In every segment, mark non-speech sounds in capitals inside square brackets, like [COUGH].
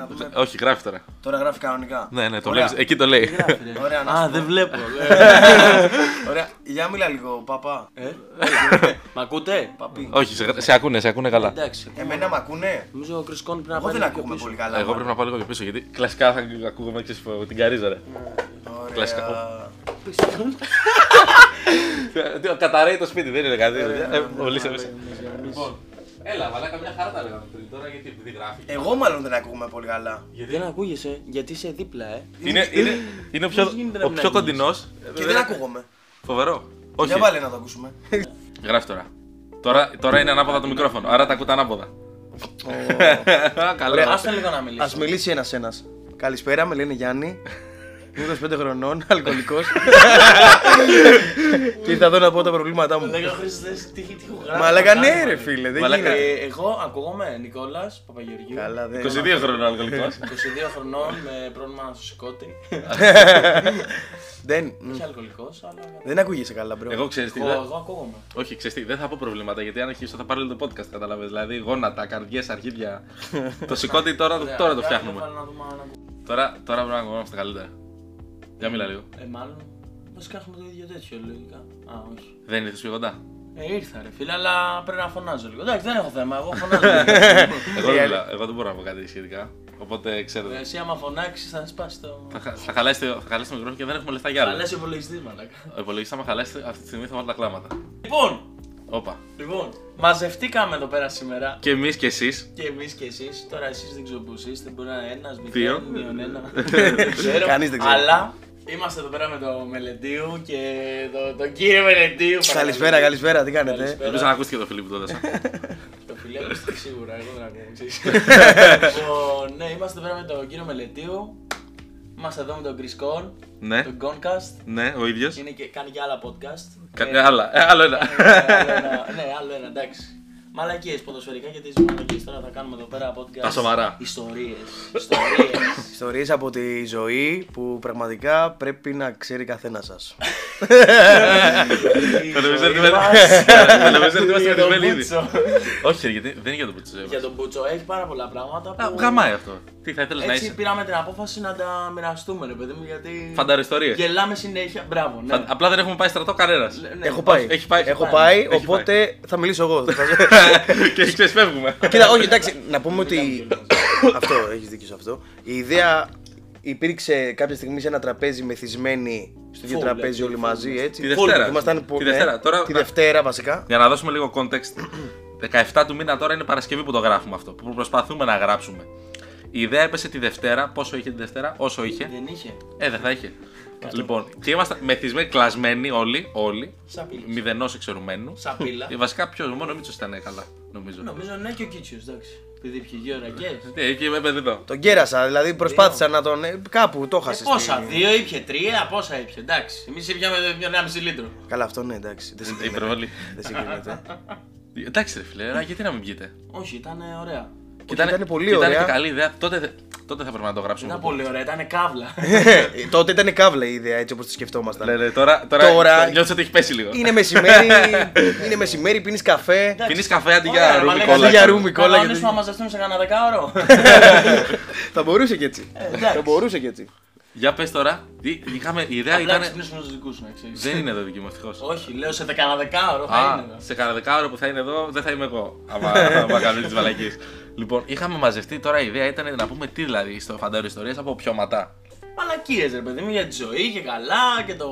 να δούμε. Όχι, γράφει τώρα. Τώρα γράφει κανονικά. Ναι, ναι, το Ωραία. βλέπεις. Εκεί το λέει. Ωραία, να Α, σου δεν πω. βλέπω. Ωραία, για μίλα λίγο, παπά. Ε, [LAUGHS] Μ' ακούτε; Παπί. Όχι, σε, σε ακούνε, σε ακούνε καλά. Εντάξει. Εμένα μ' ακούνε; Νομίζω ο Chris Con πρέπει να Εγώ πάει δεν λίγο ακούγομαι πίσω. πολύ καλά. Εγώ πρέπει να πάω λίγο πιο πίσω γιατί κλασικά θα ακούγαμε ξέρεις, την καρίζα. Ρε. Ωραία. κλασικά. [LAUGHS] Τι, Καταραίει το σπίτι, δεν είναι κάτι. Ε, Πολύ σε μέσα. Λοιπόν, έλα, μαλάκα μια χαρά τα λέγαμε πριν τώρα γιατί επειδή γράφει. Εγώ μάλλον δεν ακούγομαι πολύ καλά. Δεν ακούγεσαι γιατί είσαι δίπλα, ε. Είναι, είναι, είναι ο πιο, Πώς γίνεται να ο μην πιο ακούγεσαι; κοντινός. Και δεν ακούγομαι. Φοβερό. Όχι, Για βάλε να το ακούσουμε. γράφει τώρα. τώρα. Τώρα είναι ανάποδα το μικρόφωνο, άρα τα ακούτε ανάποδα. Καλά. Άστο λίγο να μιλήσει. Α μιλήσει ένα ένα. Καλησπέρα, με λένε Γιάννη. Είμαι 25 χρονών, [LAUGHS] αλκοολικός. και ήρθα εδώ να πω τα προβλήματά μου. Λέγα Χριστές, τι τι έχω γράψει. Μα λέγα ναι, ρε φίλε, δεν Μαλάκα. γίνεται. Ε, Εγώ ακούγομαι Νικόλας Παπαγεωργίου. Καλά, δεν. 22 χρονών αλκοολικός. 22 χρονών με πρόβλημα στο συκώτι. Δεν, Όχι αλκοολικός, αλλά. δεν ακούγεσαι καλά, bro. Εγώ ξέρεις τι. Εγώ, δεν- εγώ ακούγομαι. Όχι, ξέρεις τι, δεν θα πω προβλήματα γιατί αν αρχίσω θα πάρω όλο το podcast. Κατάλαβες. Δηλαδή γόνατα, καρδιές, αρχίδια. [LAUGHS] το συκώτι τώρα, Ωραία, τώρα το για φτιάχνουμε. έβαλα να δούμε αν ακού- Τώρα, τώρα πρέπει να ακουγόμαστε καλύτερα. Για μιλά λίγο. Ε, μάλλον. Βασικά έχουμε το ίδιο τέτοιο λογικά. Α, όχι. Δεν ήρθες πιο κοντά; Ε, ήρθα ρε φίλε, αλλά πρέπει να φωνάζω λίγο. Εντάξει, δεν έχω θέμα, εγώ φωνάζω λίγο. [LAUGHS] Εγώ δεν, μιλάω, εγώ δεν μπορώ να πω κάτι σχετικά. Οπότε ξέρετε. Εσύ άμα φωνάξεις θα σπάσει το. Θα, χα- θα, χαλάσει, το- θα χαλάσει το μικρόφωνο και δεν έχουμε λεφτά για Θα άλλο. λες υπολογιστής, μαλάκα. Ο υπολογιστής, άμα χαλάσει, αυτή τη στιγμή θα βάλει τα κλάματα. Λοιπόν, Όπα. λοιπόν, μαζευτήκαμε εδώ πέρα σήμερα. Και εμείς και εσείς. Και εμείς και εσείς. Τώρα εσείς δεν ξέρω που είστε. Μπορεί να είναι ένας, Δύο. μηδέν, μείον ένα. δεν [LAUGHS] ξέρω. Κανείς δεν ξέρει. Αλλά είμαστε εδώ πέρα με το Μελετίου και το, τον κύριο Μελετίου. Καλησπέρα, καλησπέρα, τι κάνετε; Καλησπέρα. Ελπίζω να ακούστηκε το Φιλίπ που [LAUGHS] το έδωσα. Το φιλί ακούστηκε σίγουρα, εγώ δεν ακούω. ξέρεις. [LAUGHS] Λοιπόν, ναι, είμαστε εδώ πέρα με τον κύριο Μελετίου. Είμαστε εδώ με τον Chris Con, ναι, τον Goncast. ναι, ο ίδιος. Είναι και, κάνει και άλλα podcast. Κάτι άλλα. Ε, άλλο ένα. Ε, άλλο ένα, ναι, άλλο ένα, εντάξει. Μαλακίες ποδοσφαιρικά και τι μαλακίε τώρα θα κάνουμε εδώ πέρα podcast. Τα σοβαρά. Ιστορίες. Ιστορίες. [LAUGHS] Ιστορίες από τη ζωή που πραγματικά πρέπει να ξέρει καθένας σας. [LAUGHS] Το νομίζω ότι είμαστε- το νομίζω ότι είμαστε Για τον μετρημένοι ήδη. Μπούτσο. Όχι, ρε, γιατί δεν είναι για τον Πουτσέ. Για τον Μπούτσο έχει πάρα πολλά πράγματα. Α, που- Γαμάει αυτό. Τι θα ήθελες να Έτσι είσαι; πήραμε την απόφαση να τα μοιραστούμε, ρε παιδί μου, γιατί. Φανταριστορίες. Γελάμε συνέχεια. Μπράβο, ναι. Απλά δεν έχουμε πάει στρατό κανένας. Ναι, Έχω πάει. έχει πάει. Έχω Έχει πάει, πάει. οπότε θα μιλήσω εγώ. [LAUGHS] Και ξεσφεύγουμε. Κοίτα, όχι, εντάξει, να πούμε ότι. αυτό, έχεις δίκιο σε αυτό. Η ιδέα υπήρξε κάποια στιγμή σε ένα τραπέζι μεθυσμένοι στο ίδιο Full, τραπέζι έτσι, όλοι full. μαζί, έτσι. Τη Δευτέρα. Ήμασταν Τη πο- ναι, Δευτέρα. Τώρα- Τη Δευτέρα βασικά. Για να δώσουμε λίγο context. [CLEARS THROAT] 17 του μήνα τώρα είναι Παρασκευή που το γράφουμε αυτό. Που προσπαθούμε να γράψουμε. Η ιδέα έπεσε τη Δευτέρα. Πόσο είχε τη Δευτέρα, όσο είχε. Δεν είχε. Ε, δεν θα είχε. Λοιπόν, και ήμασταν μεθυσμένοι, κλασμένοι όλοι. όλοι Σαπίλα. Μηδενός εξαιρουμένους. Σαπίλα. Ε, Βασικά ποιος, μόνο ο Μίτσος ήταν καλά, νομίζω. Νομίζω ναι και ο Κίτσιος, εντάξει. Επειδή είχε δύο ρακέ. Τι, εκεί είμαι παιδί εδώ. Τον κέρασα, δηλαδή προσπάθησα να τον. ε, Κάπου το Ε, έχασε. πόσα, δύο ήπια, τρία, πόσα ήπια. Εντάξει. Εμείς ήπιαμε μια μισή λίτρο. Καλά, αυτό ναι, εντάξει. Δεν συγκρίνεται. Υπερβολή. Δεν συγκρίνεται. Εντάξει, ρε φίλε, ρε, γιατί να μην βγείτε; Όχι, ήταν ωραία. Ήταν πολύ και ωραία. Ήταν και καλή ιδέα. Τότε, τότε θα πρέπει να το γράψουμε. Ήταν πολύ ωραία, ήταν καύλα. Ε, Τότε ήταν καύλα η ιδέα έτσι όπως τη σκεφτόμασταν. Ναι, ναι, τώρα, τώρα, Τώρα- νιώθω ότι έχει πέσει λίγο. Είναι μεσημέρι, [LAUGHS] είναι μεσημέρι, πίνεις καφέ. Πίνεις καφέ αντί Ωραία, για ρε, ρούμι μαλάκα, κόλλα. αντί για ρούμι. κόλλα, Κανονίσουμε γιατί- να μαζευτούμε σε κανένα δεκάωρο. [LAUGHS] Θα μπορούσε και έτσι. Ε, εντάξει. Θα μπορούσε και έτσι. Για πες τώρα. τι- Είχαμε, η ιδέα Απλά ήταν. ξυπνήσουμε του δικούς σου, να ξέρεις. Δεν είναι εδώ δική μου ευτυχώ. Όχι, λέω σε κανένα δεκάωρο θα είναι εδώ. σε κανένα δεκάωρο που θα είναι εδώ δεν θα είμαι εγώ. Άμα, άμα [LAUGHS] κάνουμε τις μαλακίε. Λοιπόν, είχαμε μαζευτεί τώρα η ιδέα ήταν να πούμε τι δηλαδή στο φαντάρο ιστορίε από πιώματα. Μαλακίες, ρε παιδί μου, για τη ζωή και καλά και το.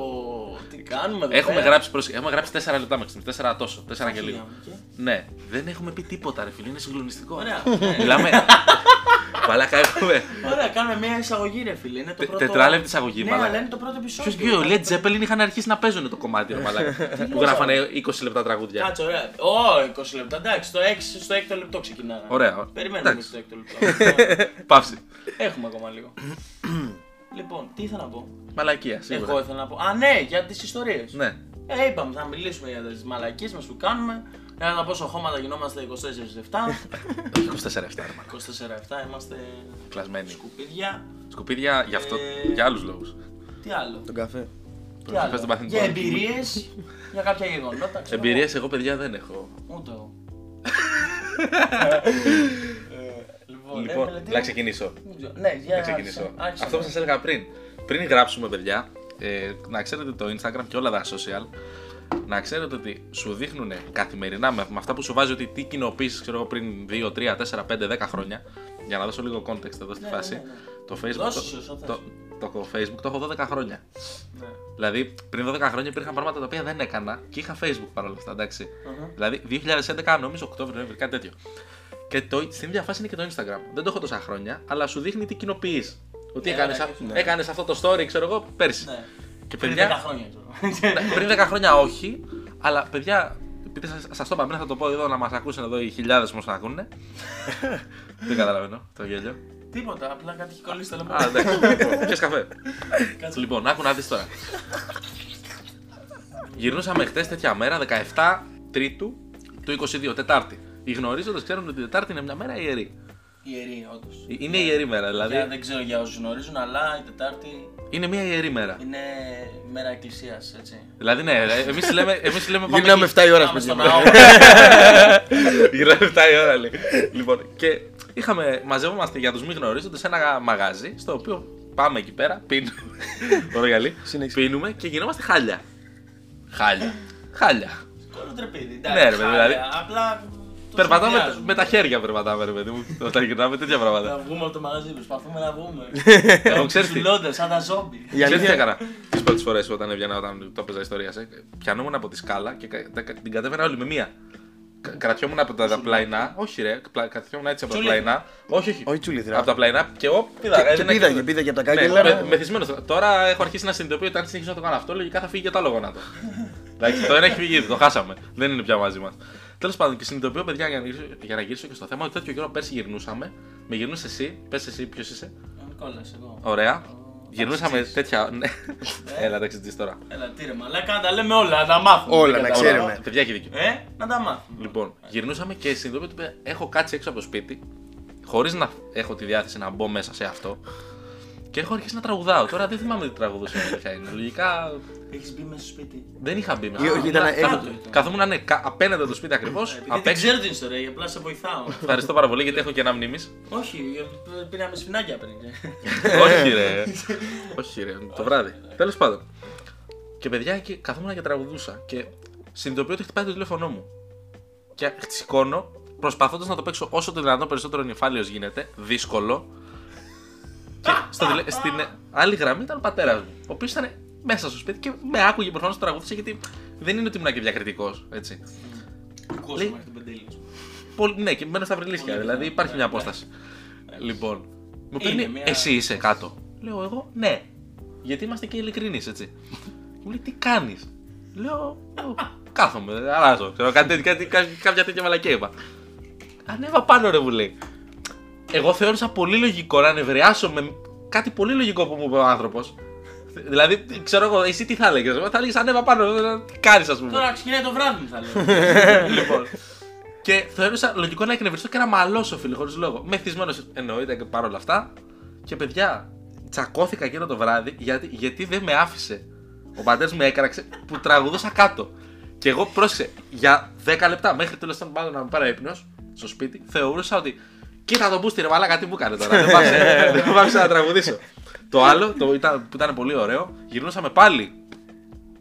Τι κάνουμε εδώ. Έχουμε πέρα. γράψει, πρόσεχε, έχουμε γράψει 4 λεπτά μέχρι στιγμή. 4 τόσο, 4 και Αχ, λίγο. και- Ναι, δεν έχουμε πει τίποτα, ρε φίλε, είναι συγκλονιστικό. Ωραία. [LAUGHS] Μιλάμε. Μαλάκα έχουμε. Ωραία, κάνουμε μια εισαγωγή, ρε φίλε. Είναι το Τε- πρώτο. τετράλεπτη εισαγωγή, Ναι, μαλάκα. αλλά είναι το πρώτο επεισόδιο. Ποιος βγήκε, ο Led Zeppelin είχαν αρχίσει να παίζουν το κομμάτι, ρε μαλάκα. [LAUGHS] που γράφανε 20 λεπτά τραγούδια. Κάτσε, ωραία. Ω, 20 λεπτά. Εντάξει, στο 6 στο 6 λεπτό ξεκινάμε. Ωραία. Περιμένουμε Εντάξει. στο 6 λεπτό. [LAUGHS] Παύση. Έχουμε ακόμα λίγο. [CLEARS THROAT] λοιπόν, τι ήθελα να πω; Μαλακία, Εγώ σίγουρα. ήθελα να πω. Α, ναι, για τις ιστορίες. Ναι. Ε, είπαμε, θα μιλήσουμε για τις μαλακίες μας που κάνουμε. Για να πόσο χώματα γινόμαστε 24-7. 24-7, ρε μαλάκα. 24-7 είμαστε Κλασμένοι. σκουπίδια. Σκουπίδια για, αυτό, Ε, για άλλους λόγους. Τι άλλο; Τον καφέ. Τι άλλο; πες τον παθητικό. Για εμπειρίες, για κάποια γεγονότα. ξέρω Εμπειρίες εγώ. εγώ παιδιά δεν έχω. Ούτε εγώ. [LAUGHS] ρε, Λοιπόν, Μελετίου. να ξεκινήσω. Δεν ξέρω. Ναι, για Να ξεκινήσω. άρχισε. Αυτό που σας έλεγα πριν. Πριν γράψουμε, παιδιά, ε, να ξέρετε το Instagram και όλα τα social, να ξέρετε ότι σου δείχνουν καθημερινά με, με αυτά που σου βάζει ότι τι κοινοποίησει ξέρω εγώ πριν 2, 3, 4, 5, 10 χρόνια. Για να δώσω λίγο context εδώ στη Ναι, φάση. ναι, ναι. Το Facebook. Δώσε το, όσο θες. το, το, Facebook το έχω 12 χρόνια. Ναι. Δηλαδή, πριν 12 χρόνια υπήρχαν πράγματα τα οποία δεν έκανα και είχα Facebook παρόλα αυτά, εντάξει. Αχα. Δηλαδή, 2011, νομίζω, Οκτώβριο, Νοέμβριο, κάτι τέτοιο. Και το, στην ίδια φάση είναι και το Instagram. Δεν το έχω τόσα χρόνια, αλλά σου δείχνει τι κοινοποιείς. Ότι Ναι, έκανες ναι, ναι. αυτό το story, ξέρω εγώ, πέρσι. Ναι. Και Πριν παιδιά, 10 χρόνια ξέρω. ναι, πριν 10 χρόνια όχι, αλλά παιδιά, επειδή σας το είπα πριν, θα το πω εδώ να μας ακούσουν εδώ οι χιλιάδες που μας ακούνε. [LAUGHS] Δεν καταλαβαίνω το γέλιο. Τίποτα, απλά κάτι έχει κολλήσει στο λαιμό. Α, εντάξει, λοιπόν, [LAUGHS] πιες καφέ. Κάτσε. Λοιπόν, άκου να δεις τώρα. Γυρνούσαμε χτες τέτοια μέρα, 17 Τρίτου του 22, Τετάρτη. Οι γνωρίζοντες ξέρουν ότι η Τετάρτη είναι μια μέρα ιερή. Ιερή, όντως. Είναι ιερή μέρα, δηλαδή. Δεν ξέρω για όσους γνωρίζουν, αλλά η Τετάρτη Είναι μια ιερή μέρα. είναι μέρα εκκλησίας, έτσι. Δηλαδή, ναι, εμείς λέμε. Εμείς λέμε πάμε Γυρνάμε εκεί. 7 η ώρα Πάμε σπίτι στο μας. ναό. [LAUGHS] Γυρνάμε 7 η ώρα, λέει. Λοιπόν, και είχαμε, μαζεύομαστε για τους μη γνωρίζοντες σε ένα μαγάζι, στο οποίο πάμε εκεί πέρα, πίνουμε. [LAUGHS] Ωραία, γυαλί. Συνέχισε. Πίνουμε και γινόμαστε χάλια. Χάλια. Χάλια. Κόλλο τρεπίδι. Ναι, ρε, παιδί, χάλια, δηλαδή. Απλά. Το Περπατάμε με, συνδυάζουμε. με τα χέρια, περπατάμε, ρε παιδί μου. Όταν γυρνάμε τέτοια πράγματα. Να βγούμε από το μαγαζί, προσπαθούμε να βγούμε. [LAUGHS] Εγώ ξέρεις τι; Ψηλώνται, σαν τα ζόμπι. Η Ξέρεις τι αλήθεια- έκανα; Τις πρώτες φορές όταν έβγαινα, όταν το έπαιζα ιστορίας. Ε, πιανόμουν από τη σκάλα και κα- τα- την κατέβαινα όλη με μία. Κα- Κρατιόμουν από τα, τα πλαϊνά, όχι ρε, πλα- κρατιόμουν έτσι από τα Τσουλήθρα. πλαϊνά. Όχι, όχι. Όχι τσουλήθρα. Από τα πλαϊνά και εγώ πήδαγα. Και- και έδινα πήδαγε, πήδαγε από τα Ναι, κάγκελα. με- μεθυσμένος. Τώρα έχω αρχίσει να συνειδητοποιώ ότι αν συνεχίσω να το κάνω αυτό, λογικά θα φύγει και το άλλο γόνατο. [LAUGHS] Εντάξει, το ένα έχει φύγει, ήδη, το χάσαμε. Δεν είναι πια μαζί μας. Τέλος πάντων, και συνειδητοποιώ, παιδιά, για να, γυρίσω, για να γυρίσω και στο θέμα, ότι τέτοιο καιρό πέρσι γυρνούσαμε. Με γυρνούσε εσύ, πες εσύ, ποιος είσαι. Ο Νικόλας, εγώ. Ωραία. Ο Γυρνούσαμε ταξιτζής. τέτοια. Ναι. Έλα, ταξιτζής τώρα. Έλα, τι ρε μαλάκα, να τα λέμε όλα, να τα μάθουμε. Όλα, δεν να κατάλαβα. ξέρουμε. Παιδιά, έχει δίκιο. Ε, να τα μάθουμε. Λοιπόν, γυρνούσαμε και συνειδητοποιώ ότι έχω κάτσει έξω από το σπίτι, χωρίς να έχω τη διάθεση να μπω μέσα σε αυτό. Και έχω αρχίσει να τραγουδάω. Τώρα δεν θυμάμαι τι τραγουδούσε η αλήθεια είναι. Λογικά Έχεις μπει μέσα στο σπίτι. δεν είχα μπει μέσα. Ή όχι, ήταν Καθόμουν- έξω. Καθόμουν ναι, κα- απέναντι από το σπίτι ακριβώς. Επειδή δεν ξέρω την ιστορία, απλά σε βοηθάω. Ευχαριστώ πάρα πολύ γιατί έχω και ένα μνήμης. Όχι, ε, πήραμε σφινάκια πριν. Όχι ρε. Όχι ρε, το βράδυ. Τέλος πάντων. Και παιδιά εκεί καθόμουν και τραγουδούσα. Και συνειδητοποιώ ότι χτυπάει το τηλέφωνό μου. Και σηκώνω, προσπαθώντας να το παίξω όσο το δυνατόν περισσότερο νυφάλιος γίνεται. Δύσκολο. Και στο τηλε- στην άλλη γραμμή ήταν ο πατέρας μου. Ο οποίος ήταν μέσα στο σπίτι και με άκουγε προφανώς το τραγουδούσε γιατί δεν είναι ότι ήμουν και διακριτικός. Έτσι. Ακούσαμε Λέει- μέχρι την πεντέλη σου. Πολύ, ναι, και μένω στα βρυλίσια, Πολύ δηλαδή καλά. υπάρχει μια Ναι, απόσταση. Λοιπόν, μου Είναι παίρνει, μια- εσύ είσαι κάτω. Λέω εγώ, ναι. Γιατί είμαστε και ειλικρινείς, έτσι. Μου λέει, τι κάνεις; Λέω, «Εγώ κάθομαι, αλλάζω. Ξέρω, κάτι, τέτοιο- κάτι, κάτι, κάποια τέτοια μαλακία είπα. Ανέβα πάνω, ρε, μου λέει. Εγώ θεώρησα πολύ λογικό να νευριάσω με κάτι πολύ λογικό που μου είπε ο άνθρωπος. Δηλαδή, ξέρω εγώ, εσύ τι θα έλεγες; Θα έλεγες ανέβα πάνω, τι κάνεις, ας πούμε. Τώρα ξεκινάει το βράδυ μου θα λέω. [LAUGHS] λοιπόν. Και θεώρησα λογικό να εκνευριστώ και να μαλώσω, φίλε, χωρίς λόγο. Μεθυσμένος εννοείται και παρόλα αυτά. Και παιδιά, τσακώθηκα εκείνο το βράδυ γιατί, γιατί δεν με άφησε. Ο πατέρας με έκραξε που τραγουδούσα κάτω. Και εγώ πρόσεξε για 10 λεπτά μέχρι τέλος πάντων να με πάρει ύπνος στο σπίτι, θεωρούσα ότι. Κοίτα τον μπούστι ρε μαλάκα τι μου έκανε τώρα. δεν μ' άφησε- [LAUGHS] δεν μ' άφησε να τραγουδήσω. το άλλο το ήταν, που ήταν πολύ ωραίο, γυρνούσαμε πάλι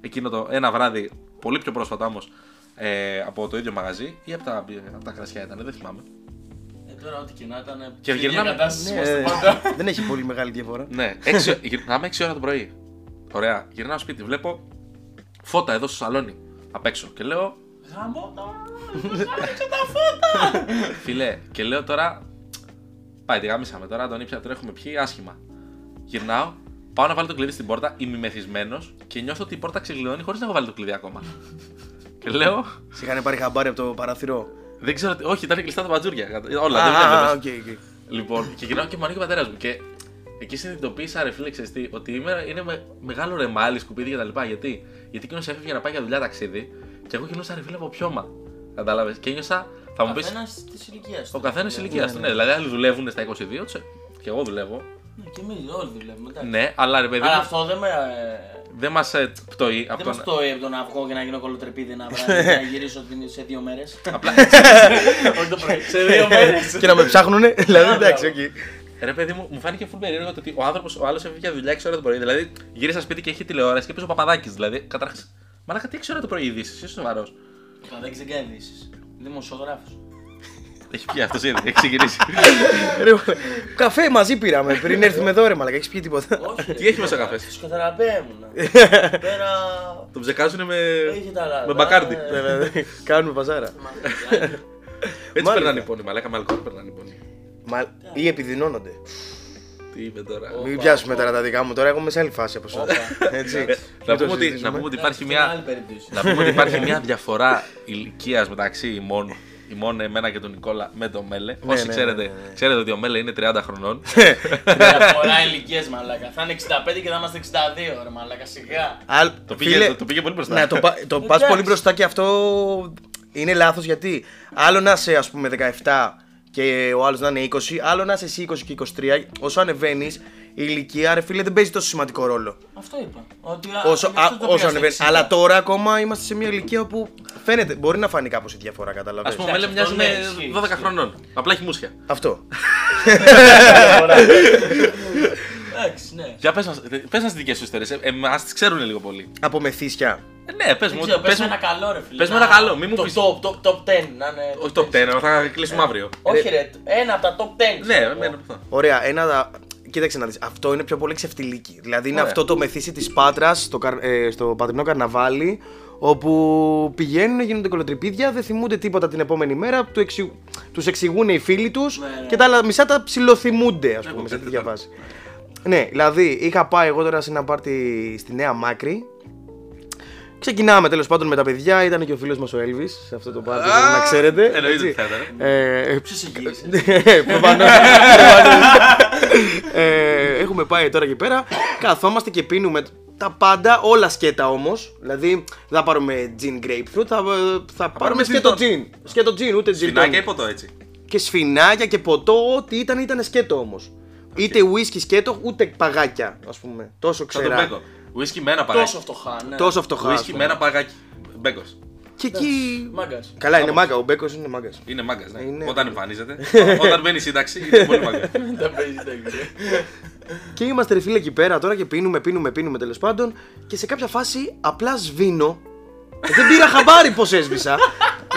εκείνο το ένα βράδυ, πολύ πιο πρόσφατα όμως, ε, από το ίδιο μαγαζί ή από τα, από τα κρασιά ήταν, δεν θυμάμαι. Ε, τώρα ό,τι και να ήταν. Και στην ίδια γυρνάμε- κατάσταση Ναι, είμαστε πάντα. [LAUGHS] Δεν έχει πολύ μεγάλη διαφορά. ναι, έξι, γυρνάμε 6 ώρα το πρωί. Ωραία, γυρνάω σπίτι, βλέπω φώτα εδώ στο σαλόνι απ' έξω και λέω, Γαμώ το. [LAUGHS] φίλε, και λέω τώρα, πάει τη γαμήσαμε τώρα, τον ήπια, τον έχουμε πιει άσχημα. Γυρνάω, πάω να βάλω το κλειδί στην πόρτα, είμαι μεθυσμένος και νιώθω ότι η πόρτα ξεκλειδώνει χωρίς να έχω βάλει το κλειδί ακόμα. [LAUGHS] και λέω, Σε είχαν πάρει χαμπάρι από το παράθυρο. δεν ξέρω, τι- όχι, ήταν κλειστά τα μπατζούρια. Όλα, Α, δεν α, βλέπεις. OK, OK. Λοιπόν, και γυρνάω και μου ανοίγει ο πατέρας μου. Και εκεί συνειδητοποίησα, ρε φίλε, ξέρεις τι, ότι είμαι, είναι με, μεγάλο ρεμάλι, σκουπίδι κτλ. Γιατί, γιατί εκείνος έφευγε να πάει για δουλειά ταξίδι και εγώ γυρνούσα ρε φίλε από πιώμα. Κατάλαβες; Και ένιωσα, θα μου πεις; Καθένα της ηλικίας του. Ο καθένας ηλικίας Ναι, του. ναι. Ναι, δηλαδή άλλοι δουλεύουν στα 22 του, και εγώ δουλεύω. Ναι, και εμείς όλοι δουλεύουμε. εντάξει. Ναι, αλλά ρε παιδί Αλλά μου. αυτό δεν με. ε, δεν μας πτοεί από Δεν τον. μας το από το να βγω και να γίνω κωλοτρυπίδι ένα βράδυ και [LAUGHS] να γυρίσω την- σε δύο μέρες. Απλά, [LAUGHS] Όχι το πρωί. Σε δύο [LAUGHS] μέρες. και να με ψάχνουνε. δηλαδή, Α, εντάξει, μπράβο. οκ. ρε παιδί μου, μου φάνηκε full περίεργο το ότι ο άνθρωπο, ο άλλος έφυγε για δουλειά 6 ώρα το πρωί. Δηλαδή, γύρισα σπίτι και έχει τηλεόραση και έπαιζε ο Παπαδάκης. Δηλαδή, καταρχάς. Μαλάκα, τι 6 ώρα το πρωί ειδήσεις, είσαι σοβαρός. Παδέξι δεν κάνει ειδήσεις. Δημοσιογράφος. Έχει πιει αυτός ήδη, έχει ξεκινήσει. [LAUGHS] Ρε, Καφέ μαζί πήραμε πριν έρθουμε εδώ, ρε Μαλάκα. Έχεις πιει τίποτα; Όχι. Τι έχει μέσα ο καφές; Φυσικοθεραπεία ήμουνα. Πέρα. Τον ψεκάζουν με. Έχει τα λάθη. με μπακάρντι. Ναι, ναι, ναι. Κάνουμε παζάρα. Έτσι Μάλιστα. περνάνε οι πόνοι, μαλάκα με αλκοόλ περνάνε οι πόνοι. Μα... Ή επιδεινώνονται. Τι είπε τώρα. Ω. Μην Όπα, πιάσουμε όπα. τώρα τα δικά μου, τώρα έχουμε σε άλλη φάση από εσάς. Όπα. Έτσι. Ε, Μην Να το πούμε ότι- συζητήσουμε. να πούμε ότι Εντάξει, υπάρχει είναι άλλη μια. περίπτωση. Να πούμε ότι υπάρχει μια [LAUGHS] διαφορά ηλικίας μεταξύ ημών, ημών εμένα και τον Νικόλα με τον Μέλε. Ναι, Όσοι ναι, ξέρετε, ναι, ναι, ναι. ξέρετε ότι ο Μέλε είναι 30 χρονών. [LAUGHS] Διαφορά ηλικίε μαλάκα. Θα είναι 65 και θα είμαστε 62 ρε μαλάκα σιγά. Αλ- Το πήγε, φίλε, το, το πήγε πολύ μπροστά. Ναι, το, πα- το πας Εντάξει. πολύ μπροστά και αυτό είναι λάθος γιατί άλλο να είσαι ας πούμε 17 και ο άλλος να είναι 20, άλλο να είσαι εσύ 20 και 23, όσο ανεβαίνεις η ηλικία ρε φίλε δεν παίζει τόσο σημαντικό ρόλο. Αυτό είπα. Ότι α, Όσο, γι' αυτό α, το όσο πήγα ανεβαίνεις. στα Αλλά 60. τώρα ακόμα είμαστε σε μια ηλικία όπου φαίνεται, μπορεί να φανεί κάπως η διαφορά, καταλαβαίνεις. Α πούμε, ο Μέλε Εντάξει, μοιάζει αυτό με ναι, ισχύει, 12 ισχύει. χρονών. Απλά έχει μουσια. Αυτό. [LAUGHS] [LAUGHS] Εντάξει, ναι. Για πες μας, πες μας τις δικές σου ιστορίες. Ε, εμάς τις ξέρουν λίγο πολύ. Από μεθύσια. Ε, ναι, πες Δεν μου. ξέρω, πες πες με μου- ένα καλό ρε φίλε. πες μου να- ένα καλό, μη μου το πεις- top, top, top 10 να είναι. Όχι το 10, θα κλείσουμε αύριο. Όχι ρε, ένα από τα top 10. Ναι, ξέρω με εγώ. ένα από αυτά. Ωραία, ένα. Κοίταξε να δεις, αυτό είναι πιο πολύ ξεφτιλίκι. Δηλαδή είναι Ωραία. αυτό το μεθύσι της Πάτρας στο, καρ- ε, στο πατρινό καρναβάλι όπου πηγαίνουν, γίνονται κολοτρυπίδια, δεν θυμούνται τίποτα την επόμενη μέρα, του εξι... τους εξηγούν οι φίλοι τους Ναι, ναι. και τα άλλα μισά τα ψιλοθυμούνται ας Ναι, πούμε σε κομπλέ, τέτοια τέτοια. Φάση. Ναι, δηλαδή είχα πάει εγώ τώρα σε ένα πάρτι στη Νέα Μάκρη Ξεκινάμε τέλος πάντων με τα παιδιά. Ήταν και ο φίλος μας ο Έλβης σε αυτό το πάρτι. Α, πρέπει να ξέρετε. εννοείται έτσι. ότι θα ήταν. Ε, Ποιος σε γύρισε. Προφανώς. [LAUGHS] Ε, Έχουμε πάει τώρα εκεί πέρα. Καθόμαστε και πίνουμε τα πάντα, όλα σκέτα όμως. Δηλαδή δεν θα πάρουμε gin grapefruit, θα, θα πάρουμε gin σκέτο tonic. gin. Σκέτο gin, ούτε gin Σφινάκια tonic. ή ποτό έτσι. Και σφινάκια και ποτό, ό,τι ήταν ήταν σκέτο όμως. Είτε whisky σκέτο, ούτε παγάκια, ας πούμε. Τόσο Σαν τον ξερά. μπέκο. Whisky με ένα παγάκι. Τόσο φτωχά, ναι. Τόσο φτωχά. ας Whisky πούμε. με ένα παγάκι. Μπέκο. Και εκεί. Μάγκας. Καλά, είναι μάγκα. Ο Μπέκο είναι μάγκας. Είναι μάγκας. Ναι. Είναι. Όταν εμφανίζεται. [LAUGHS] Όταν μπαίνει η σύνταξη είναι πολύ μάγκας. Δεν τα παίζει τα ίδια. Και είμαστε ρε φίλε εκεί πέρα τώρα και πίνουμε, πίνουμε, πίνουμε τέλος πάντων. Και σε κάποια φάση απλά σβήνω. Δεν πήρα χαμπάρι πώς έσβησα.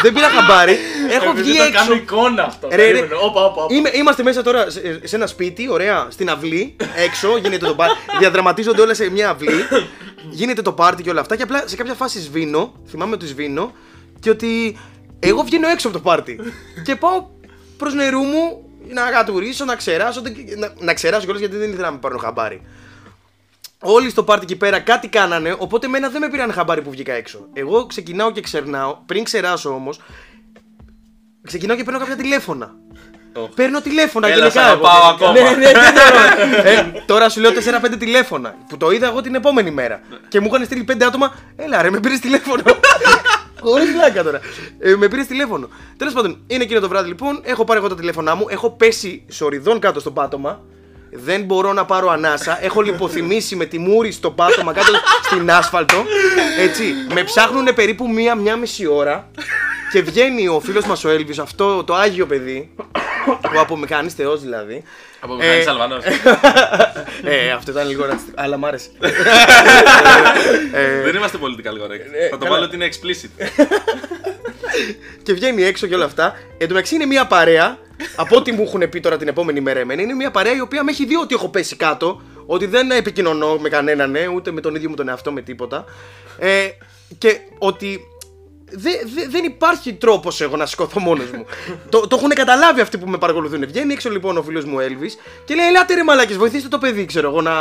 Δεν πήρα χαμπάρι. Έχω Επειδή βγει το έξω. κάνω εικόνα αυτό. Ρε, ρε. περίμενε. Όπα, όπα, όπα. Είμαι, είμαστε μέσα τώρα σε, σε ένα σπίτι, ωραία, στην αυλή, έξω, γίνεται το πάρτι. Διαδραματίζονται όλα σε μια αυλή. Γίνεται το πάρτι και όλα αυτά. Και απλά σε κάποια φάση σβήνω, θυμάμαι ότι σβήνω, και ότι εγώ βγαίνω έξω από το πάρτι. και πάω προς νερού μου να γατουρίσω, να ξεράσω. δεν- Να, να ξεράσω κιόλας γιατί δεν ήθελα να με πάρουν χαμπάρι. Όλοι στο πάρτι εκεί πέρα κάτι κάνανε, οπότε εμένα δεν με πήραν χαμπάρι που βγήκα έξω. Εγώ ξεκινάω και ξερνάω, πριν ξεράσω όμως, ξεκινάω και παίρνω κάποια τηλέφωνα. Παίρνω τηλέφωνα Έλα, γενικά. σ' αγαπάω εγώ. ακόμα. Ναι, ναι, ναι, ναι. Ε, τώρα σου λέω 4-5 τηλέφωνα. Που το είδα εγώ την επόμενη μέρα. Και μου είχαν στείλει 5 άτομα. Έλα, ρε, με πήρες τηλέφωνο. [LAUGHS] Χωρίς πλάκα τώρα. Ε, με πήρες τηλέφωνο. Τέλος πάντων, είναι εκείνο το βράδυ λοιπόν. Έχω πάρει εγώ τα τηλέφωνά μου. Έχω πέσει σοριδών κάτω στο πάτωμα. Δεν μπορώ να πάρω ανάσα. Έχω λιποθυμήσει με τη μούρη στο πάτωμα κάτω στην άσφαλτο. Έτσι. Με ψάχνουν περίπου μία-μία μισή ώρα. Και βγαίνει ο φίλος μας ο Έλβης, αυτό το άγιο παιδί. Ο απομηχανής Θεός δηλαδή. Από μηχανή Ε, Αλβανός. [LAUGHS] ε, αυτό ήταν λίγο ρατσιστικό, αλλά μ' άρεσε. [LAUGHS] Ε, Δεν είμαστε πολιτικά correct. Θα το καλά. βάλω ότι είναι explicit. [LAUGHS] και βγαίνει έξω και όλα αυτά. Εν τω μεταξύ είναι μια παρέα, από ό,τι μου έχουν πει τώρα την επόμενη μέρα εμένα, είναι μια παρέα η οποία με έχει δει ότι έχω πέσει κάτω, ότι δεν επικοινωνώ με κανέναν, ναι, ούτε με τον ίδιο μου τον εαυτό, με τίποτα. Ε, και ότι δε, δε- δεν υπάρχει τρόπος εγώ να σηκωθώ μόνος μου. [LAUGHS] το, το έχουν καταλάβει αυτοί που με παρακολουθούν. Βγαίνει έξω λοιπόν ο φίλος μου Έλβης και λέει: Ελάτε ρε μαλάκες, βοηθήστε το παιδί, ξέρω εγώ, να,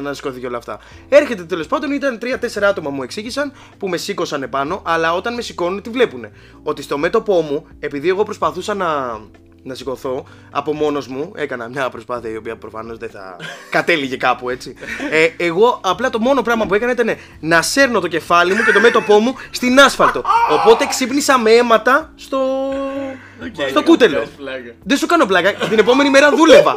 να σηκωθεί και όλα αυτά. Έρχεται τέλος πάντων, ήταν τρία-τέσσερα άτομα μου εξήγησαν που με σήκωσαν επάνω, αλλά όταν με σηκώνουν, τι βλέπουν. Ότι στο μέτωπό μου, επειδή εγώ προσπαθούσα να, να σηκωθώ από μόνος μου, έκανα μια προσπάθεια η οποία προφανώς δεν θα κατέληγε κάπου έτσι. Ε, εγώ απλά το μόνο πράγμα που έκανα ήταν να σέρνω το κεφάλι μου και το μέτωπό μου στην άσφαλτο. Οπότε ξύπνησα με αίματα στο, στο κούτελο. Κάνεις πλάκα. Δεν σου κάνω πλάκα. Την επόμενη μέρα δούλευα.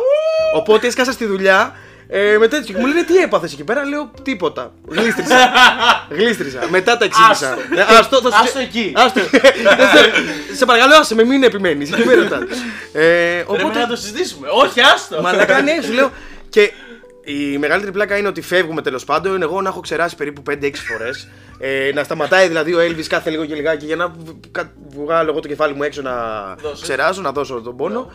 Οπότε έσκασα στη δουλειά Ε, με τέτοιο. Και μου λένε τι έπαθες εκεί πέρα; Λέω τίποτα. Γλίστρισα. [LAUGHS] Γλίστρισα. Μετά τα εξήγησα. Άστο. Ε, Άστο, θα σου- Άστο εκεί. Άστο. [LAUGHS] σε παρακαλώ, άσε με, μην επιμένεις. Εκεί με ρωτάς. Ε, Πρέπει να Οπότε. το συζητήσουμε. Όχι, άστο. Μαλακά, ναι, σου λέω. Και η μεγαλύτερη πλάκα είναι ότι φεύγουμε τέλος πάντων. Εγώ να έχω ξεράσει περίπου 5-6 φορές. Ε, να σταματάει δηλαδή ο Έλβη κάθε λίγο και λιγάκι για να β- κα- βγάλω εγώ το κεφάλι μου έξω να Δώσεις. ξεράσω, να δώσω τον πόνο.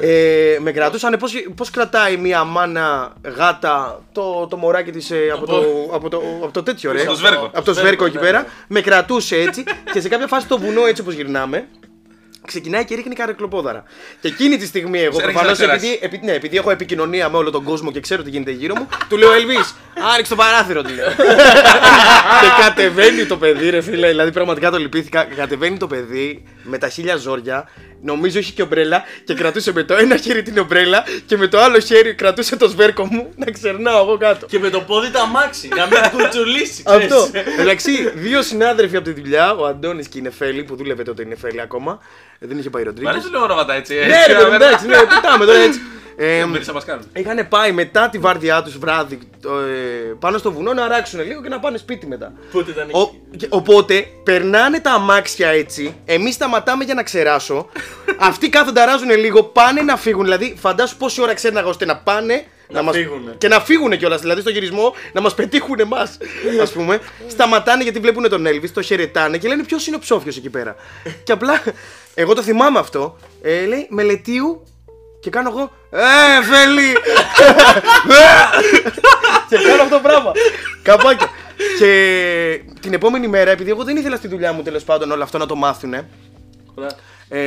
Ε, με κρατούσαν πώς, πώς κρατάει μια μάνα γάτα το, το μωράκι της ε, από, το, από, το, από το τέτοιο ρε; Από το σβέρκο. από το σβέρκο εκεί ναι, πέρα ναι. με κρατούσε έτσι και σε κάποια φάση το βουνό έτσι όπως γυρνάμε ξεκινάει και ρίχνει καρεκλοπόδαρα. Και εκείνη τη στιγμή εγώ Σε ρίχνει προφανώς να ξεράσεις. επειδή, επει- ναι, επειδή έχω επικοινωνία με όλο τον κόσμο και ξέρω τι γίνεται γύρω μου, του λέω Ελβί, άνοιξε το παράθυρο, του λέω. [LAUGHS] και κατεβαίνει το παιδί, ρε φίλε, δηλαδή πραγματικά το λυπήθηκα. Κατεβαίνει το παιδί με τα χίλια ζόρια, νομίζω είχε και ομπρέλα και κρατούσε με το ένα χέρι την ομπρέλα και με το άλλο χέρι κρατούσε το σβέρκο μου [LAUGHS] να ξερνάω εγώ κάτω. Και με το πόδι τα αμάξι. Να μην [LAUGHS] κουτσουλήσει. ξέρεις. Αυτό. Εντάξει, δύο συνάδελφοι από τη δουλειά, ο Αντώνης και η Νεφέλη, που δούλευε τότε η Νεφέλη ακόμα, δεν είχε πάει Μ' Ροντρίγκε. αρέσει λίγο ονόματα έτσι. Ναι, ρε παιδί, εντάξει, ναι, πετάμε τώρα έτσι. Ε, Δεν να μας κάνουν. Είχαν πάει μετά τη βάρδιά τους βράδυ το, ε, πάνω στο βουνό να αράξουν λίγο και να πάνε σπίτι μετά. Πότε ήταν Ο, εκεί. και- οπότε περνάνε τα αμάξια έτσι, εμείς σταματάμε για να ξεράσω. Αυτοί κάθονται, αράζουν λίγο, πάνε να φύγουν. Δηλαδή, φαντάσου πόση ώρα ξέρναγα ώστε να πάνε. Να μας- φύγουνε. Και να φύγουν κιόλας. Δηλαδή στο γυρισμό να μας πετύχουν εμάς. Α πούμε. Σταματάνε γιατί βλέπουν τον Έλβη, το χαιρετάνε και λένε ποιος είναι ο ψόφιος εκεί πέρα; και απλά, εγώ το θυμάμαι αυτό. Ε, λέει μελετίου και κάνω εγώ. Ε, Φέλη! και κάνω αυτό το πράγμα. Καπάκια. και την επόμενη μέρα, επειδή εγώ δεν ήθελα στη δουλειά μου τέλος πάντων όλο αυτό να το μάθουνε, Ωραία. Ε,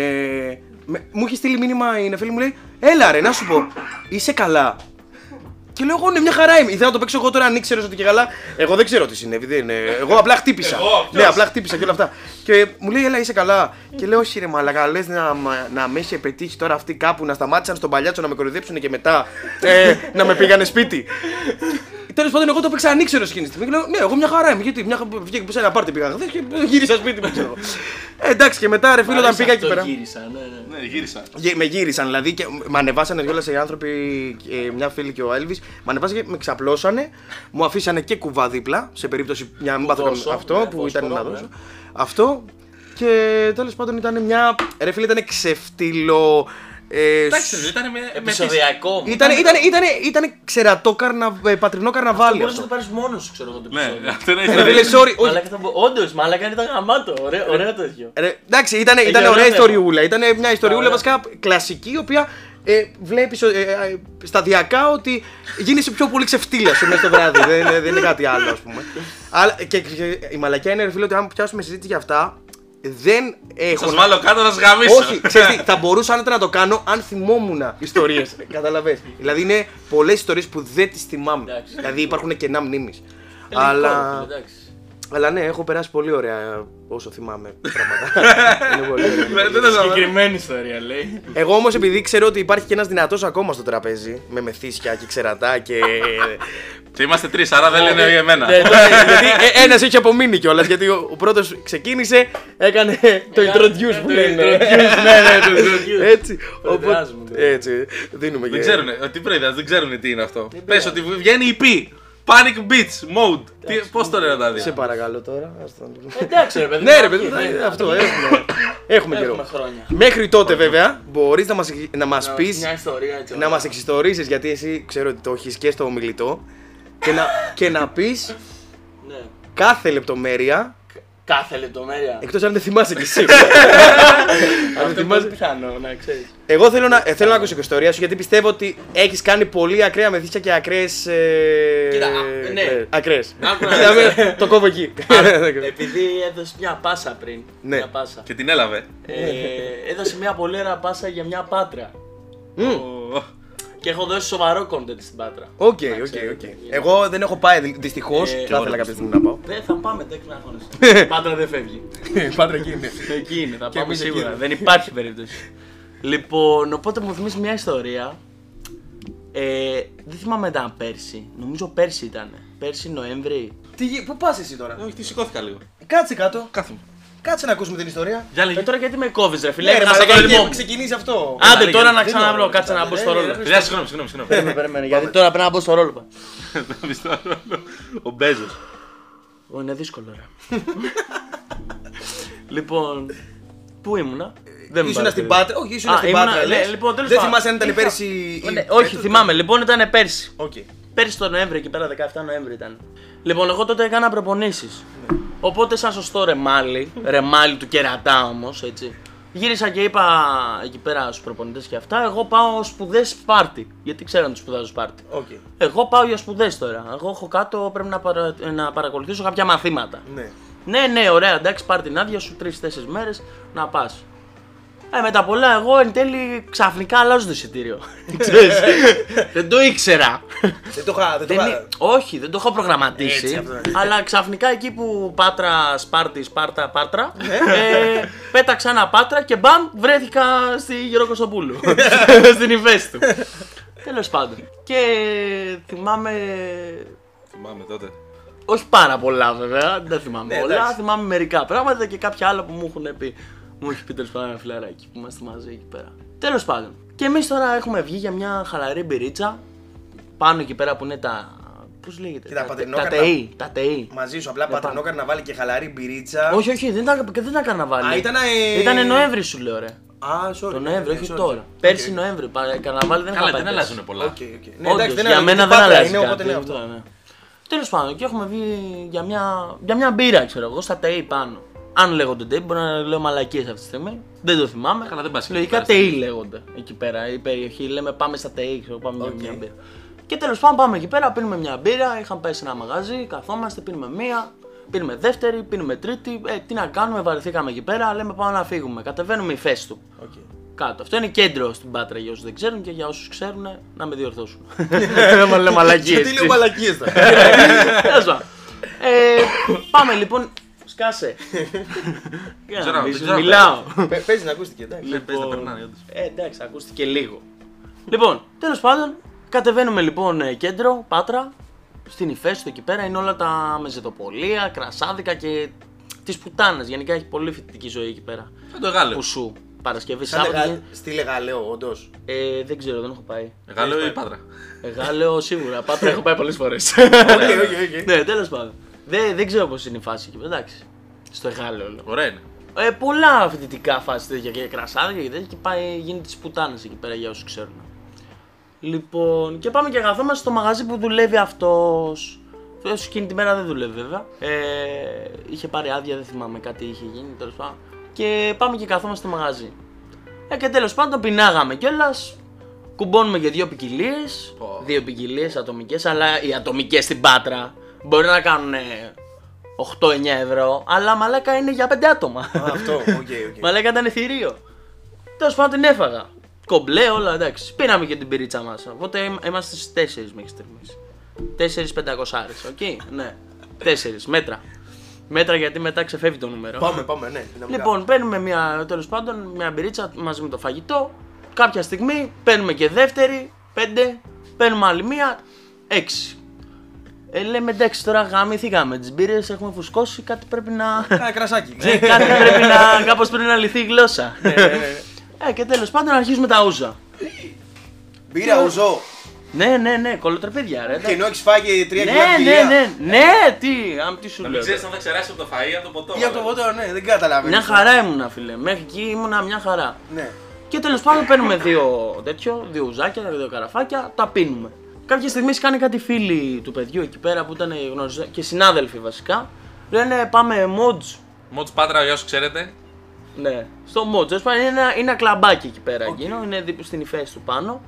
με- μου έχει στείλει μήνυμα η Νεφέλη μου λέει Έλα ρε να σου πω, είσαι καλά. Και λέω εγώ ναι μια χαρά είμαι. Ήθελα να το παίξω εγώ τώρα αν ήξερες ότι και καλά. Εγώ δεν ξέρω τι συνέβη. Δεν είναι. Εγώ απλά χτύπησα. Εγώ, ναι, ποιος; απλά χτύπησα και όλα αυτά. Και μου λέει Έλα είσαι καλά. Και λέω Όχι ρε μαλακά, λες να, μα- να με είχε πετύχει τώρα αυτοί κάπου να σταμάτησαν στον παλιάτσο να με κοροϊδέψουν και μετά ε, να με πήγανε σπίτι. Τέλος πάντων, εγώ το παίξα ανήξερο εκείνη τη στιγμή. Και λέω, Ναι, εγώ μια χαρά είμαι. Γιατί μια χα- βγήκα από σε ένα πάρτι πήγα χθες και γύρισα σπίτι μου. ξέρω. Ε, εντάξει, και μετά ρε φίλο, όταν Άρεσε πήγα εκεί αυτό, πέρα. Γύρισα, ναι, ναι. Ναι, γύρισα. Γε- Με γύρισαν δηλαδή και με ανεβάσανε κιόλας οι άνθρωποι, ε, μια φίλη και ο Έλβης. Με ανεβάσανε και με ξαπλώσανε. Μου αφήσανε και κουβά δίπλα σε περίπτωση μια μην πάθω δώσω, αυτό ναι, που ήταν φωσφορό, να ναι. δώσω. Αυτό και τέλος πάντων ήταν μια. Ρε φίλε, ήταν ξεφτύλο. Ε, Εντάξει, δεν ήταν με. με τις- Επεισοδιακό. ήταν, ήταν, ήταν, ήταν ξερατό καρνα, ε, πατρινό καρναβάλι Μπορείς να το αυτό. πάρεις μόνος σου, ξέρω εγώ το Ναι, επεισόδιο. αυτό είναι Ε, Ρε ιστορία. φίλε, sorry, όχι. Μαλάκα θα μπο- Όντως, μαλάκα ήταν γαμάτο. Ωραίο, ωραίο τέτοιο. Ρε, εντάξει, ήταν, ήταν ωραία ωραία θέμα. ιστοριούλα. Ήταν μια ιστοριούλα Ωραία. βασικά κλασική, η οποία ε, βλέπεις ε, ε, σταδιακά ότι γίνεσαι πιο πολύ ξεφτύλα μέσα στο βράδυ. δεν, είναι- δεν είναι κάτι άλλο, ας πούμε. Αλλά, και, και η μαλακιά είναι, ρε φίλε, ότι αν πιάσουμε συζήτηση για αυτά, δεν έχω. Σας βάλω κάτω να σγαμίσω. Όχι, ξέρεις τι, θα μπορούσα άνετα να το κάνω αν θυμόμουν ιστορίες. [LAUGHS] Καταλαβες. Δηλαδή είναι πολλές ιστορίες που δεν τις θυμάμαι. Εντάξει. δηλαδή υπάρχουν κενά μνήμης. Ελληνικό, Αλλά, φίλε, εντάξει. Αλλά ναι, έχω περάσει πολύ ωραία όσο θυμάμαι πράγματα. [LAUGHS] είναι πολύ ωραία. Δεν- δεν το καταλαβαίνω. Συγκεκριμένη ιστορία λέει. Εγώ όμως επειδή ξέρω ότι υπάρχει και ένας δυνατός ακόμα στο τραπέζι με μεθύσια και ξερατά και. Και είμαστε τρεις, άρα δεν λένε για εμένα. Ναι, γιατί ένας έχει απομείνει κιόλας. Γιατί ο, ο πρώτος ξεκίνησε, έκανε το introduce που το λένε. introduce, ναι, ναι, το introduce. Έτσι. Προεδράζουμε, Οπότε, ναι. έτσι. Δίνουμε Δεν και- ξέρουνε, τι πρέπει, δεν ξέρουν τι είναι αυτό. Πες πειράζει. ότι βγαίνει η P. Panic Beats Mode. Τι- Πώς το λένε τα Σε δύο. παρακαλώ τώρα. ας το- Εντάξει, ρε παιδί. Ναι, ρε όχι, παιδί, ναι, αυτό ναι. έχουμε. Έχουμε καιρό. Έχουμε χρόνια. Μέχρι τότε βέβαια μπορείς να μας να μας Να- πει. Μια ιστορία έτσι. να ωραία. μας εξιστορήσεις γιατί εσύ ξέρω ότι το έχεις και στο ομιλητό και να, και να πεις Ναι. κάθε λεπτομέρεια Κάθε λεπτομέρεια. εκτός αν δεν θυμάσαι κι εσύ. [LAUGHS] αν Αυτό δεν είναι θυμάσαι. πολύ πιθανό, να ξέρεις. Εγώ θέλω να, ε, θέλω να ακούσω και ιστορία σου γιατί πιστεύω ότι έχεις κάνει πολύ ακραία μεθύσια και ακραίες... Ε, Κοίτα, α, ναι. ε, ακραίες. Άκου να Κοίτα, δεις. με- το κόβω εκεί. [LAUGHS] Επειδή έδωσε μια πάσα πριν. Ναι. Μια πάσα. Και την έλαβε. Ε, έδωσε μια πολύ ωραία πάσα για μια Πάτρα. Μμ. Ω, Και έχω δώσει σοβαρό content στην πάτρα. Οκ, Να οκ, ξέρετε. οκ. Εγώ δεν έχω πάει δυστυχώς. Ε, Θα και ήθελα εγώ κάποια στιγμή να πάω. Δεν θα πάμε τέκ να αγχώνεσαι. [LAUGHS] Πάτρα δεν φεύγει. [LAUGHS] Πάτρα εκεί είναι. [LAUGHS] Εκεί είναι, θα Και πάμε εμείς σίγουρα. εκεί. Δεν υπάρχει περίπτωση. Λοιπόν, οπότε μου θυμίζει μια ιστορία. Ε, δεν θυμάμαι αν ήταν πέρσι. Νομίζω πέρσι ήταν. Πέρσι Νοέμβρη. Τι, γι- πού πας εσύ τώρα; Όχι, τη σηκώθηκα λίγο. Κάτσε κάτω. Κάθομαι. Κάτσε να ακούσουμε την ιστορία. Για Ε, λέγε. τώρα γιατί με κόβεις, ρε φίλε. Ναι, ρε, να σε μαλάκα, το έχει ρυθμό μου. ξεκινήσει αυτό. Άντε λέγε, τώρα να δεν ξαναβρω, μπορώ, κάτσε να δεν μπω στο μπορώ, ρόλο. ρε, Παιδιά, συγγνώμη, συγγνώμη. συγγνώμη. Περίμενε, περίμενε, γιατί τώρα πρέπει να μπω στο ρόλο. [LAUGHS] Να μπεις στο ρόλο. Ο Μπέζος. Ω, Είναι δύσκολο, ρε. [LAUGHS] Λοιπόν, πού ήμουνα; Δεν με Ήσουν πάρετε. στην Πάτρα. Όχι, ήσουν Α, στην ήμουνα- Πάτρα. ναι, λες. λοιπόν, τέλος Δεν πάντων. θυμάσαι αν ήταν Είχα- πέρσι. ή Ναι, Όχι, φέτος. θυμάμαι. Λοιπόν, ήταν πέρσι. Οκ. Πέρσι το Νοέμβριο, εκεί πέρα 17 Νοέμβρη ήταν. Λοιπόν, εγώ τότε έκανα προπονήσεις. Οπότε, σαν σωστό ρεμάλι, ρεμάλι του κερατά όμως, έτσι. Γύρισα και είπα εκεί πέρα στους προπονητές και αυτά. Εγώ πάω σπουδές Σπάρτη. Γιατί ξέραν ότι σπουδάζω Σπάρτη. Οκ. Εγώ πάω για σπουδές τώρα. Εγώ έχω κάτω, πρέπει να, παρα... να παρακολουθήσω κάποια μαθήματα. Ναι. Ναι, ναι, ωραία, εντάξει, πάρ την άδεια σου τρει-τέσσερι μέρες να πας. Ε, με τα πολλά, εγώ εν τέλει ξαφνικά αλλάζω το εισιτήριο. [LAUGHS] Ξέρεις, δεν το ήξερα. Δεν το είχα. δεν το Δεν είχα- εί- Όχι, δεν το έχω προγραμματίσει. Έτσι, αυτό. αλλά ξαφνικά εκεί που πάτρα, Σπάρτη, Σπάρτα, Πάτρα, Ναι. ε, πέταξα ένα πάτρα και μπαμ βρέθηκα στη Γιώργο Κωνσταντοπούλου. [LAUGHS] στην Ιβέστου. Τέλος πάντων. Και θυμάμαι. Θυμάμαι τότε. Όχι πάρα πολλά βέβαια, δεν θυμάμαι Ναι, πολλά. εντάξει. Θυμάμαι μερικά πράγματα και κάποια άλλα που μου έχουν πει. Μου έχει πει τέλος πάντων ένα φιλαράκι που είμαστε μαζί εκεί πέρα. Τέλος πάντων. Και εμείς τώρα έχουμε βγει για μια χαλαρή μπυρίτσα. Πάνω εκεί πέρα που είναι τα. Πώς λέγεται, Κοίτα, τα, πατρινό τα καρνα- ΤΕΗ. Τα ΤΕΗ. Μαζί σου απλά Για πατρινό πάμε. καρναβάλι και χαλαρή μπυρίτσα. Όχι, όχι, δεν ήταν, δεν ήταν καρναβάλι. Α, ήταν, ε, Ήτανε Νοέμβρη σου λέω, ρε. Α, sorry. Το ναι, Νοέμβρη, ναι, όχι sorry. τώρα. Οκ. Πέρσι Νοέμβρη. πα- Καρναβάλι δεν Καλά, είχα πάει δεν πέρσι. αλλάζουν πολλά. Οκ, οκ. Ναι, Όντως, εντάξει, δεν για αλλάζει, μένα την δεν Πάτρα αλλάζει είναι, οπότε κάτι. ναι, αυτό. ναι. Τέλος πάντων, και έχουμε βγει για μια, για μια μπύρα, ξέρω εγώ, στα ΤΕΗ πάνω. Αν λέγονται ΤΕΗ, μπορεί να λέω μαλακίες αυτή τη στιγμή. Δεν το θυμάμαι. Καλά, δεν πας εκεί Λογικά πέρα, ΤΕΗ λέγονται εκεί πέρα. Η περιοχή λέμε πάμε στα ΤΕΗ, ξέρω πάμε για Οκ. μια μπύρα. Και τέλος πάντων πάμε εκεί πέρα, πίνουμε μια μπύρα. Είχαμε πάει σε ένα μαγαζί, καθόμαστε, πίνουμε μία. Πίνουμε δεύτερη, πίνουμε τρίτη. Ε, τι να κάνουμε, βαρεθήκαμε εκεί πέρα. Λέμε πάμε να φύγουμε. Κατεβαίνουμε η του Οκ. κάτω. Αυτό είναι κέντρο στην Πάτρα για όσους δεν ξέρουν και για όσους ξέρουν να με διορθώσουν. [LAUGHS] Μα λέω μαλακίες. Γιατί λέω μαλακίες τώρα. [LAUGHS] Τέλος πάντων. Ε, Πάμε λοιπόν. Σκάσε. [LAUGHS] Για να ξέρω, μην δεν σου ξέρω. Μιλάω. Πε- Παίζει να ακούστηκε, εντάξει. Ναι, παίζει να περνάνε, όντως. Ε, εντάξει, ακούστηκε λίγο. Λοιπόν, τέλος πάντων, κατεβαίνουμε λοιπόν ε, κέντρο, Πάτρα, στην Ηφαίστου εκεί πέρα είναι όλα τα μεζεδοπωλεία, κρασάδικα και τις πουτάνες. Γενικά έχει πολύ φοιτητική ζωή εκεί πέρα. Δεν το Γάλλο. Που σου, Παρασκευή, Σαν Σάββατο. λεγα- και- Στη Λεγαλέο, όντως. Ε, δεν ξέρω, δεν έχω πάει. Γάλλο ή Πάτρα; Γάλλο σίγουρα. [LAUGHS] Πάτρα έχω πάει πολλές φορές. [LAUGHS] Οκ, οκ, οκ. Ναι, τέλος πάντων. Δεν, δεν ξέρω πώς είναι η φάση εκεί. Εντάξει. Στο Γάλλο όλο. Ωραία είναι. Ε, πολλά φοιτητικά φάση τέτοια και κρασάδια και τέτοια και πάει, γίνεται τις πουτάνες εκεί πέρα για όσους ξέρουν. Λοιπόν, και πάμε και καθόμαστε στο μαγαζί που δουλεύει αυτός. Αυτός εκείνη τη μέρα δεν δουλεύει βέβαια. Ε, είχε πάρει άδεια, δεν θυμάμαι κάτι είχε γίνει τέλος πάντων. Και πάμε και καθόμαστε στο μαγαζί. Ε, και τέλος πάντων πεινάγαμε κιόλας. Κουμπώνουμε και δύο ποικιλίες. Πω. Δύο ποικιλίες ατομικές, αλλά οι ατομικές στην Πάτρα μπορεί να κάνουν 8-9 ευρώ, αλλά μαλάκα είναι για 5 άτομα. Α, Αυτό, [LAUGHS] οκ, οκ. Μαλάκα ήταν θηρίο. Τέλος πάντων την έφαγα. Κομπλέ, όλα εντάξει. Πήραμε και την μπυρίτσα μας. Οπότε είμαι- είμαστε στις 4 μέχρι στιγμής. 4 πεντακοσάρες, οκ; Ναι. 4 μέτρα. Μέτρα γιατί μετά ξεφεύγει το νούμερο. Πάμε, πάμε, ναι. δυναμικά. Λοιπόν, παίρνουμε μια, τέλος πάντων, μια μπυρίτσα μαζί με το φαγητό. Κάποια στιγμή παίρνουμε και δεύτερη, πέντε. Παίρνουμε άλλη μία, έξι. Ε, λέμε εντάξει τώρα γαμηθήκαμε τις μπύρες, έχουμε φουσκώσει, κάτι πρέπει να... Κάνα κρασάκι. Ναι, κάτι πρέπει να, κάπως πρέπει να λυθεί η γλώσσα. Ναι, ναι, ναι. Ε, και τέλος πάντων αρχίζουμε τα ούζα. Μπύρα ουζό. Ναι, ναι, ναι, κολοτρεπίδια ρε. Και ενώ έχεις φάγει τρία Ναι, κιλά ναι, ποικιλία. ναι, ναι, τι, άμα τι σου Να λέω. μην ξέρεις τώρα. αν θα ξεράσει από το φαΐ από το ποτό. Ή από το ποτό, ναι, δεν καταλαβαίνω. Μια χαρά ήμουνα φίλε, μέχρι εκεί ήμουνα μια χαρά. Ναι. Και τέλος πάντων παίρνουμε δύο τέτοιο, δύο ουζάκια, δύο καραφάκια, τα πίνουμε. Κάποια στιγμή κάνει κάτι φίλοι του παιδιού εκεί πέρα που ήταν γνωστοί και συνάδελφοι βασικά. Λένε πάμε mods. Μότ Πάτρα, για όσους ξέρετε. Ναι, στο mods. Τέλος πάντων, είναι ένα, είναι ένα κλαμπάκι εκεί πέρα εκείνο, είναι δίπλα στην υφέση του πάνω.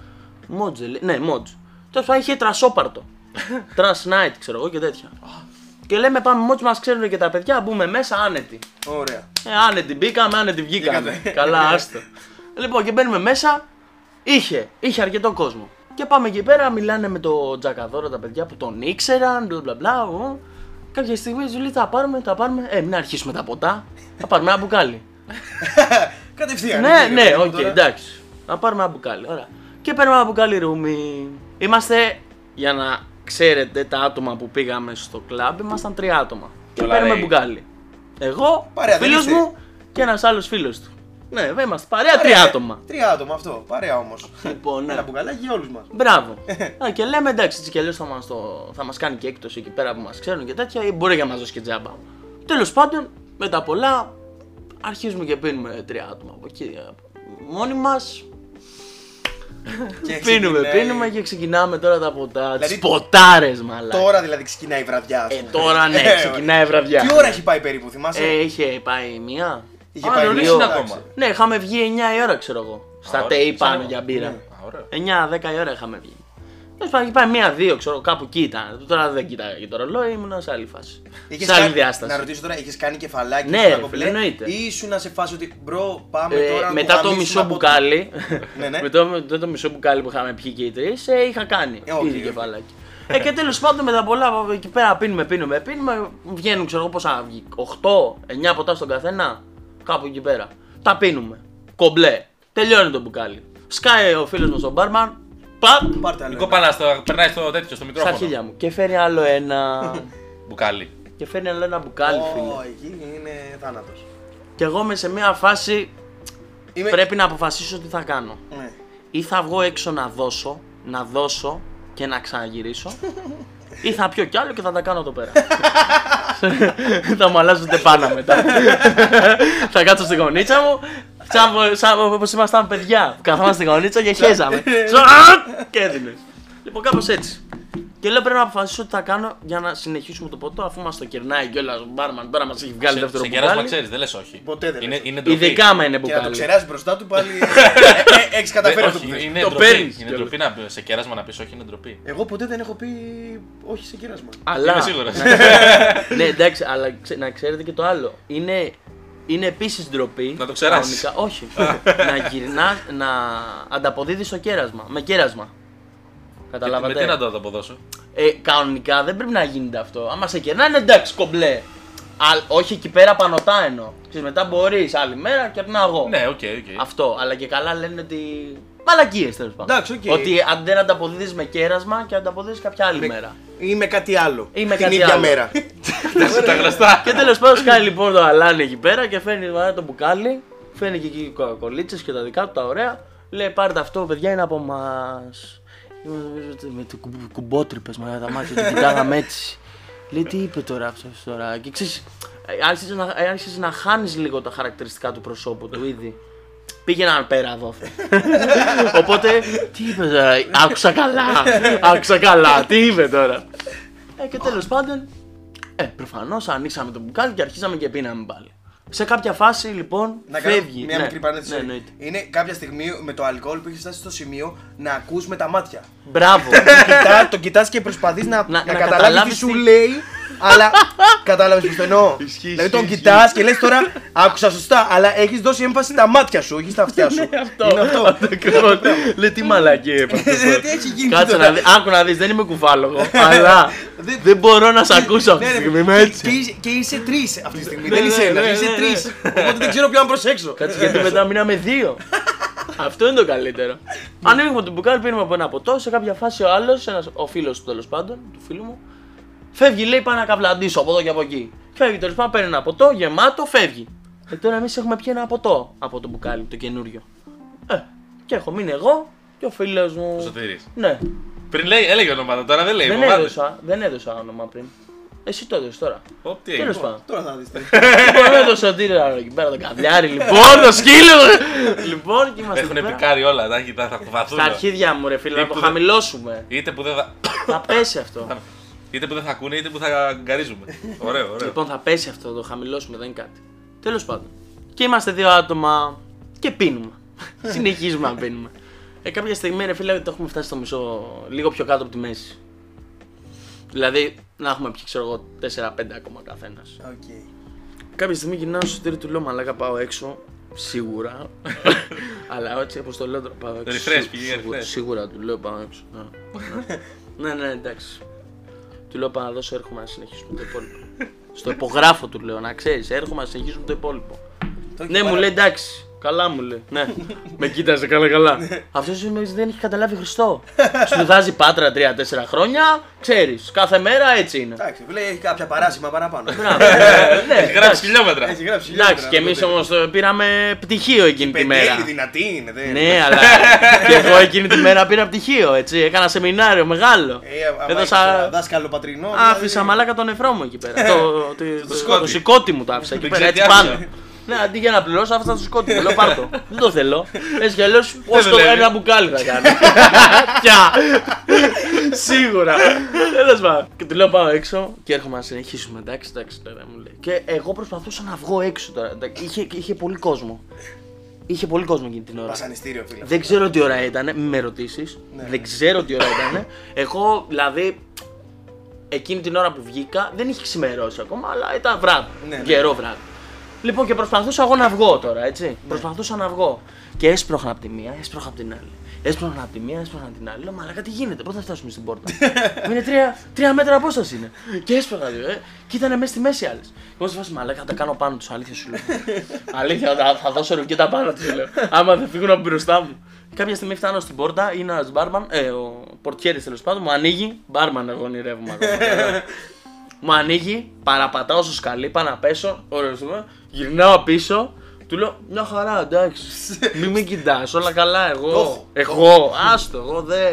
Mods, λέει- ναι, mods. Τέλος πάντων είχε τρασόπαρτο. [LAUGHS] Trans night, ξέρω εγώ και τέτοια. Και λέμε πάμε mods, μας ξέρουν και τα παιδιά, μπούμε μέσα άνετοι. Ωραία. Ε, άνετη μπήκαμε, άνετη βγήκαμε. Βγήκατε. Καλά, [LAUGHS] άστο. λοιπόν, και μπαίνουμε μέσα. Είχε, είχε αρκετό κόσμο. Και πάμε εκεί πέρα, μιλάνε με το Τζακαδόρο τα παιδιά που τον ήξεραν, μπλα μπλα μπλα. ου. Κάποια στιγμή τους λέει: Θα πάρουμε, θα πάρουμε. Ε, μην αρχίσουμε τα ποτά. Θα πάρουμε ένα μπουκάλι. [LAUGHS] Κατευθείαν. ναι, εκεί, ναι, ρε, οκ, τώρα. εντάξει. Να πάρουμε ένα μπουκάλι. Ωραία. Και παίρνουμε ένα μπουκάλι ρούμι. Είμαστε, για να ξέρετε, τα άτομα που πήγαμε στο κλαμπ, ήμασταν τρία άτομα. Και Όλα παίρνουμε λέει. μπουκάλι. Εγώ, Παρέα, δεν φίλος είστε. μου και ένας άλλος φίλος του. Ναι, βέβαια είμαστε παρέα, Παρέα, τρία ε. άτομα. Τρία άτομα αυτό. Παρέα όμως. Λοιπόν, ναι. Ένα μπουκαλάκι για όλους μας. Μπράβο. [LAUGHS] Α, και λέμε εντάξει, έτσι κι αλλιώς θα μας θα μας κάνει και έκπτωση εκεί πέρα που μας ξέρουν και τέτοια, ή μπορεί και να μας δώσει και τζάμπα. Τέλος πάντων, με τα πολλά, αρχίζουμε και πίνουμε τρία άτομα από εκεί. ε, Μόνοι μας. Πίνουμε, πίνουμε και ξεκινάμε τώρα τα ποτά. Δηλαδή, Τι ποτάρε, μαλάκα. Τώρα δηλαδή ξεκινάει η βραδιά. ας Ε, πούμε. τώρα ναι, Ε, ξεκινάει η βραδιά. Τι ώρα έχει πάει περίπου, θυμάσαι; Ε, είχε πάει μία. Είχε Α, πάει νωρίς λίγο, είναι εντάξει. ακόμα. Ναι, είχαμε βγει 9 η ώρα, ξέρω εγώ. Στα ωραία. ΤΕΙ πάνω Ξέρω. για μπύρα. Ναι. Α, ωραίο. 9-10 η ώρα είχαμε βγει. Τέλος πάντων, είχε πάει μία-δύο, ξέρω κάπου εκεί ήταν. Τώρα δεν κοιτάγα και το ρολόι, ήμουν σε άλλη φάση. Είχες σε άλλη κάνει- διάσταση. Να ρωτήσω τώρα, είχες κάνει κεφαλάκι Ναι, στον ρε, κομπλέ, φίλε, εννοείται. Ή ήσουν σε φάση ότι bro, πάμε Ε, τώρα. να μετά το γαμήσουμε μισό από μπουκάλι, Ναι, ναι. [LAUGHS] μετά, μετά το μισό μπουκάλι που είχαμε πιει και οι τρεις, ε, είχα κάνει. Ε, οκ, ήδη οκ. κεφαλάκι. ε, και τέλος πάντων μετά πολλά εκεί πέρα πίνουμε, πίνουμε, πίνουμε. Βγαίνουν, ξέρω εγώ πόσα βγει. 8-9 ποτά στον καθένα. Κάπου εκεί πέρα. Τα πίνουμε. Κομπλέ. Τελειώνει το μπουκάλι. Σκάει ο φίλος μου ο μπάρμαν. Παπ! Πάρτε άλλο. Νικό ένα. Πανά, στο- περνάει στο τέτοιο, στο Στα μικρόφωνο. χίλια μου. Και φέρνει άλλο ένα. [LAUGHS] Μπουκάλι. και φέρνει άλλο ένα μπουκάλι, φίλε. Ω, εκεί είναι θάνατος. Και εγώ είμαι σε μια φάση. Είμαι... Πρέπει να αποφασίσω τι θα κάνω. Ναι. Ή θα βγω έξω να δώσω, να δώσω και να ξαναγυρίσω. [LAUGHS] ή θα πιω κι άλλο και θα τα κάνω εδώ πέρα. [LAUGHS] [LAUGHS] θα μου αλλάζουν πάνω μετά. θα κάτσω στη γωνίτσα μου, σαν, σαν όπως ήμασταν παιδιά. που Καθόμαστε στη γωνίτσα και χέζαμε. Σαν- και έδινες. Λοιπόν, κάπως έτσι. Και λέω πρέπει να αποφασίσω τι θα κάνω για να συνεχίσουμε το ποτό αφού μας το κερνάει κιόλας ο μπάρμαν. Τώρα μας έχει βγάλει Σε, δεύτερο σε κεράσμα μπουκάλι. ξέρεις, δεν λες όχι. Ποτέ δεν είναι, λες. είναι ντροπή. Ειδικά άμα είναι Και να το μπουκάλι. ξεράσει μπροστά του πάλι. [LAUGHS] Έχεις καταφέρει Δεν- αυτό που όχι, θες. είναι Το ντροπή. παίρνεις Είναι κιόλας. ντροπή να σε κέρασμα να πεις όχι, είναι ντροπή. Εγώ ποτέ δεν έχω πει όχι σε κέρασμα. Αλλά. Είμαι σίγουρος. [LAUGHS] ναι, εντάξει, αλλά ξε- να ξέρετε και το άλλο. Είναι, είναι επίσης ντροπή. Να το ξεράσεις. κανονικά- Όχι. να γυρνάς, να ανταποδίδεις το κέρασμα. Με κέρασμα. Με Καταλάβατε. τι να το αποδώσω; ε, κανονικά δεν πρέπει να γίνεται αυτό. Άμα σε κερνάνε, εντάξει, κομπλέ. Α, όχι εκεί πέρα πανωτά εννοώ. Ξέρεις, μετά μπορείς άλλη μέρα και να εγώ. Ναι, οκ, οκ. Αυτό. Αλλά και καλά λένε ότι. Μαλακίες τέλος πάντων. Εντάξει, οκ. Ότι αν δεν ανταποδίδεις με κέρασμα και ανταποδίδεις κάποια άλλη μέρα. Ή με κάτι άλλο. Ή με Την κάτι ίδια άλλο. μέρα. [LAUGHS] Τα γνωστά. Και τέλος πάντων σκάει λοιπόν το αλάνι εκεί πέρα και φέρνει βαρά το μπουκάλι. Φέρνει και εκεί κολλίτσες και τα δικά του τα ωραία. Λέει πάρτε αυτό, παιδιά είναι από εμά. Με το κουμπότρυπες με τα μάτια του κοιτάγαμε έτσι. Λέει τι είπε τώρα αυτός τώρα; Και ξέρεις, ε, άρχισε να, άρχισες να χάνεις λίγο τα χαρακτηριστικά του προσώπου του ήδη. Πήγαιναν πέρα εδώ. [LAUGHS] Οπότε, τι είπε τώρα, άκουσα καλά, άκουσα καλά, τι είπε τώρα; Ε, και τέλος πάντων, ε, προφανώς ανοίξαμε το μπουκάλι και αρχίσαμε και πίναμε πάλι. Σε κάποια φάση λοιπόν Να κάνω φεύγει. μια ναι, μικρή παρένθεση. Ναι, εννοείται. είναι κάποια στιγμή με το αλκοόλ που έχεις φτάσει στο σημείο να ακούς με τα μάτια. Μπράβο. Κοιτά, τον κοιτάς και προσπαθείς να, Να- να, να καταλάβεις τι καταλάβεις σου τι- λέει, αλλά κατάλαβες πώ το εννοώ. Ισχύει, δηλαδή τον ισχύει, κοιτάς και λες τώρα, άκουσα σωστά, αλλά έχεις δώσει έμφαση στα μάτια σου, όχι στα αυτιά [LAUGHS] σου. Ναι, αυτό. Είναι αυτό. Ακριβώς. Λέει τι μαλακή έπαθε. Ε, Τι έχει γίνει Κάτσε τώρα. να δει. Άκου να δεις, δεν είμαι κουφάλογο. [LAUGHS] αλλά Δεν- δεν μπορώ να σε ακούσω αυτή Ναι, τη ρε, στιγμή. Είμαι και- έτσι. Και είσαι- Και είσαι τρεις αυτή τη στιγμή. Ναι, Δεν ναι, είσαι ένα, ναι, είσαι ναι, τρεις. ναι. Οπότε δεν ξέρω ποιο να προσέξω. Κάτσε γιατί μετά μείναμε δύο. [LAUGHS] Αυτό είναι το καλύτερο. Ανοίγουμε το μπουκάλι, πίνουμε από ένα ποτό. Σε κάποια φάση ο άλλος, ο φίλος του τέλος πάντων, του φίλου μου, φεύγει, λέει πάει να καβλαντήσω από εδώ και από εκεί. Φεύγει τέλος πάντων, παίρνει ένα ποτό, γεμάτο, φεύγει. Ε, τώρα εμείς έχουμε πιει ένα ποτό από το μπουκάλι, το καινούριο. Ε, και έχω μείνει εγώ και ο φίλος μου. Σωτήρης. Ναι, Πριν λέει, έλεγε ονόματα, τώρα δεν λέει. δεν φοβάται. έδωσα, δεν έδωσα όνομα πριν. Εσύ το έδωσες τώρα. Ω, τι έγινε. Τέλος πάντων. Τώρα θα δεις. Λοιπόν, με το σωτήρι άλλο εκεί πέρα, το καβλιάρι, [LAUGHS] λοιπόν, το σκύλο. λοιπόν, και είμαστε. Έχουν εκεί πέρα. πικάρει όλα, τα έχει- θα θα κουβαθούν. Στα αρχίδια μου, ρε φίλε, να Ή το που δεν- χαμηλώσουμε. Είτε που δεν θα. θα πέσει αυτό. Είτε που δεν θα ακούνε, είτε που θα γκαρίζουμε. [LAUGHS] Ωραίο, ωραίο. λοιπόν, θα πέσει αυτό, θα το χαμηλώσουμε, δεν είναι κάτι. Τέλος πάντων. Και είμαστε δύο άτομα και πίνουμε. [LAUGHS] Συνεχίζουμε να πίνουμε. Ε, κάποια στιγμή, ρε φίλε, το έχουμε φτάσει στο μισό, λίγο πιο κάτω από τη μέση. Δηλαδή, να έχουμε πιει, ξέρω εγώ, 4-5 ακόμα καθένας. Οκ. Κάποια στιγμή γυρνάω στο Σωτήρη του λέω Μαλάκα πάω έξω. Σίγουρα. [LAUGHS] Αλλά έτσι όπως το λέω τώρα πάω έξω. Refresh, Σί- πήγε σίγουρα, refresh. σίγουρα του λέω πάω έξω. ναι, ναι, ναι, εντάξει. Του λέω πάω να δώσω, έρχομαι να συνεχίσουμε το υπόλοιπο. Στο υπογράφο του λέω, να ξέρεις, έρχομαι να συνεχίσουμε το υπόλοιπο. Το έχει Ναι, μου πάρα- λέει εντάξει. Καλά μου λέει. Ναι. [LAUGHS] με κοίταζε καλά καλά. Αυτός δεν έχει καταλάβει Χριστό. [LAUGHS] Σπουδάζει πάτρα 3-4 χρόνια, ξέρεις. Κάθε μέρα έτσι είναι. Εντάξει, λέει έχει κάποια παράσημα παραπάνω. Μπράβο. Ε, [LAUGHS] ναι, Έχει γράψει εντάξει. χιλιόμετρα. Έχει γράψει Εντάξει, και εμείς όμως πήραμε πτυχίο εκείνη τη μέρα. Πεντέλη δυνατή είναι, δεν Ναι, αλλά και εγώ εκείνη τη μέρα πήρα πτυχίο, έτσι. Έκανα σεμινάριο μεγάλο. Ε, άμα Έδωσα. έχεις δάσκαλο πατρινό. Άφησα δηλαδή- μαλάκα τον νεφρό μου εκεί πέρα. το, το, το, σκότι. το σηκώτη μου το άφησα εκεί Δεν πέρα, ξέρει έτσι τι άφησε. πάνω. Ναι, αντί για να πληρώσω, άφησα το σηκώτη μου. Λέω πάρ' το. [LAUGHS] Δεν το θέλω. Έτσι κι αλλιώς, πώς το δουλεύει. ένα μπουκάλι θα κάνει. [LAUGHS] Πια. Σίγουρα. Τέλο πάντων. Και του λέω πάω έξω και έρχομαι να συνεχίσουμε. Εντάξει, εντάξει τώρα μου λέει. Και εγώ προσπαθούσα να βγω έξω τώρα. εντάξει, Είχε, είχε πολύ κόσμο. Είχε πολύ κόσμο εκείνη την ώρα. Βασανιστήριο, φίλε. Δεν ξέρω τι ώρα ήταν, μην με ρωτήσεις. Ναι. Δεν ξέρω τι ώρα ήταν. Εγώ δηλαδή εκείνη την ώρα που βγήκα δεν είχε ξημερώσει ακόμα, αλλά ήταν βράδυ. Ναι, ναι. Γερό βράδυ. Λοιπόν και προσπαθούσα εγώ να βγω τώρα, έτσι. Προσπαθούσα να βγω. Και έσπρωχνα από τη μία, έσπρωχνα από την άλλη. Έσπρωχνα από τη μία, έσπρωχνα από την άλλη. Λέω Μαλάκα τι γίνεται, πότε θα φτάσουμε στην πόρτα; [LAUGHS] είναι τρία, τρία μέτρα απόσταση είναι. Και έσπρωχνα δύο, ε. Και ήταν μέσα στη μέση άλλες. Εγώ σε φάση Μαλάκα θα τα κάνω πάνω τους, αλήθεια σου λέω. [LAUGHS] αλήθεια, θα, θα δώσω ρουκέτα πάνω τους, λέω. Άμα δεν φύγουν από μπροστά μου. Κάποια στιγμή φτάνω στην πόρτα, είναι ένας μπάρμαν, ε, ο πορτιέρης τέλος πάντων, μου ανοίγει. Μπάρμαν, εγώ ονειρεύομαι ακόμα. [LAUGHS] Μου ανοίγει, παραπατάω στο σκαλί, πάω να πέσω, ωραίο γυρνάω πίσω, του λέω μια χαρά, εντάξει. Μην με κοιτάς, όλα καλά, εγώ. έχω. Εγώ, άστο, εγώ δε.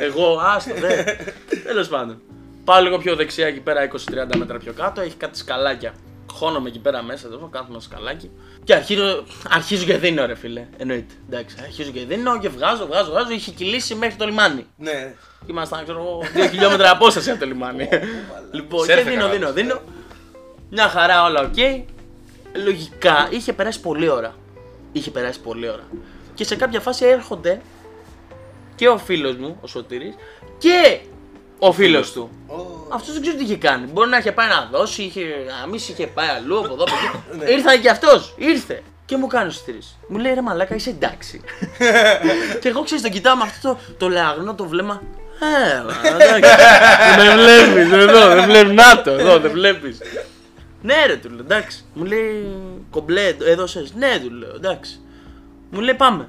Εγώ, άστο, δε. [LAUGHS] Τέλος πάντων. Πάω λίγο πιο δεξιά εκεί πέρα, 20-30 μέτρα πιο κάτω, έχει κάτι σκαλάκια. Χώνομαι εκεί πέρα μέσα, εδώ κάθομαι ένα σκαλάκι. Και αρχίζω, αρχίζω και δίνω, ρε φίλε. Εννοείται. Εντάξει, αρχίζω και δίνω και βγάζω, βγάζω, βγάζω. Είχε κυλήσει μέχρι το λιμάνι. Ναι. Ήμασταν, ξέρω εγώ, 2 χιλιόμετρα απόσταση από το λιμάνι. λοιπόν, και Σέρφε δίνω, καλά. δίνω, δίνω. Μια χαρά όλα οκ. Λογικά είχε περάσει πολλή ώρα. Είχε περάσει πολλή ώρα. Και σε κάποια φάση έρχονται και ο φίλος μου, ο Σωτήρης, και ο φίλος του. Αυτός δεν ξέρω τι είχε κάνει. Μπορεί να είχε πάει να δώσει, είχε γαμίσει, είχε πάει αλλού από εδώ. από εκεί. [LAUGHS] Ήρθε και αυτός, ήρθε. Και μου κάνει ο Σωτήρης. Μου λέει ρε Μαλάκα, είσαι εντάξει. [LAUGHS] και εγώ ξέρω, τον κοιτάω με αυτό το, το λεαγνό το βλέμμα. Ε, μα, εντάξει. [LAUGHS] δεν βλέπεις εδώ, δεν βλέπεις. Να το, εδώ, δεν βλέπεις. Ναι, ρε, του λέω, εντάξει. Μου λέει κομπλέ, έδωσες. Ναι, του λέω, εντάξει. Μου λέει πάμε.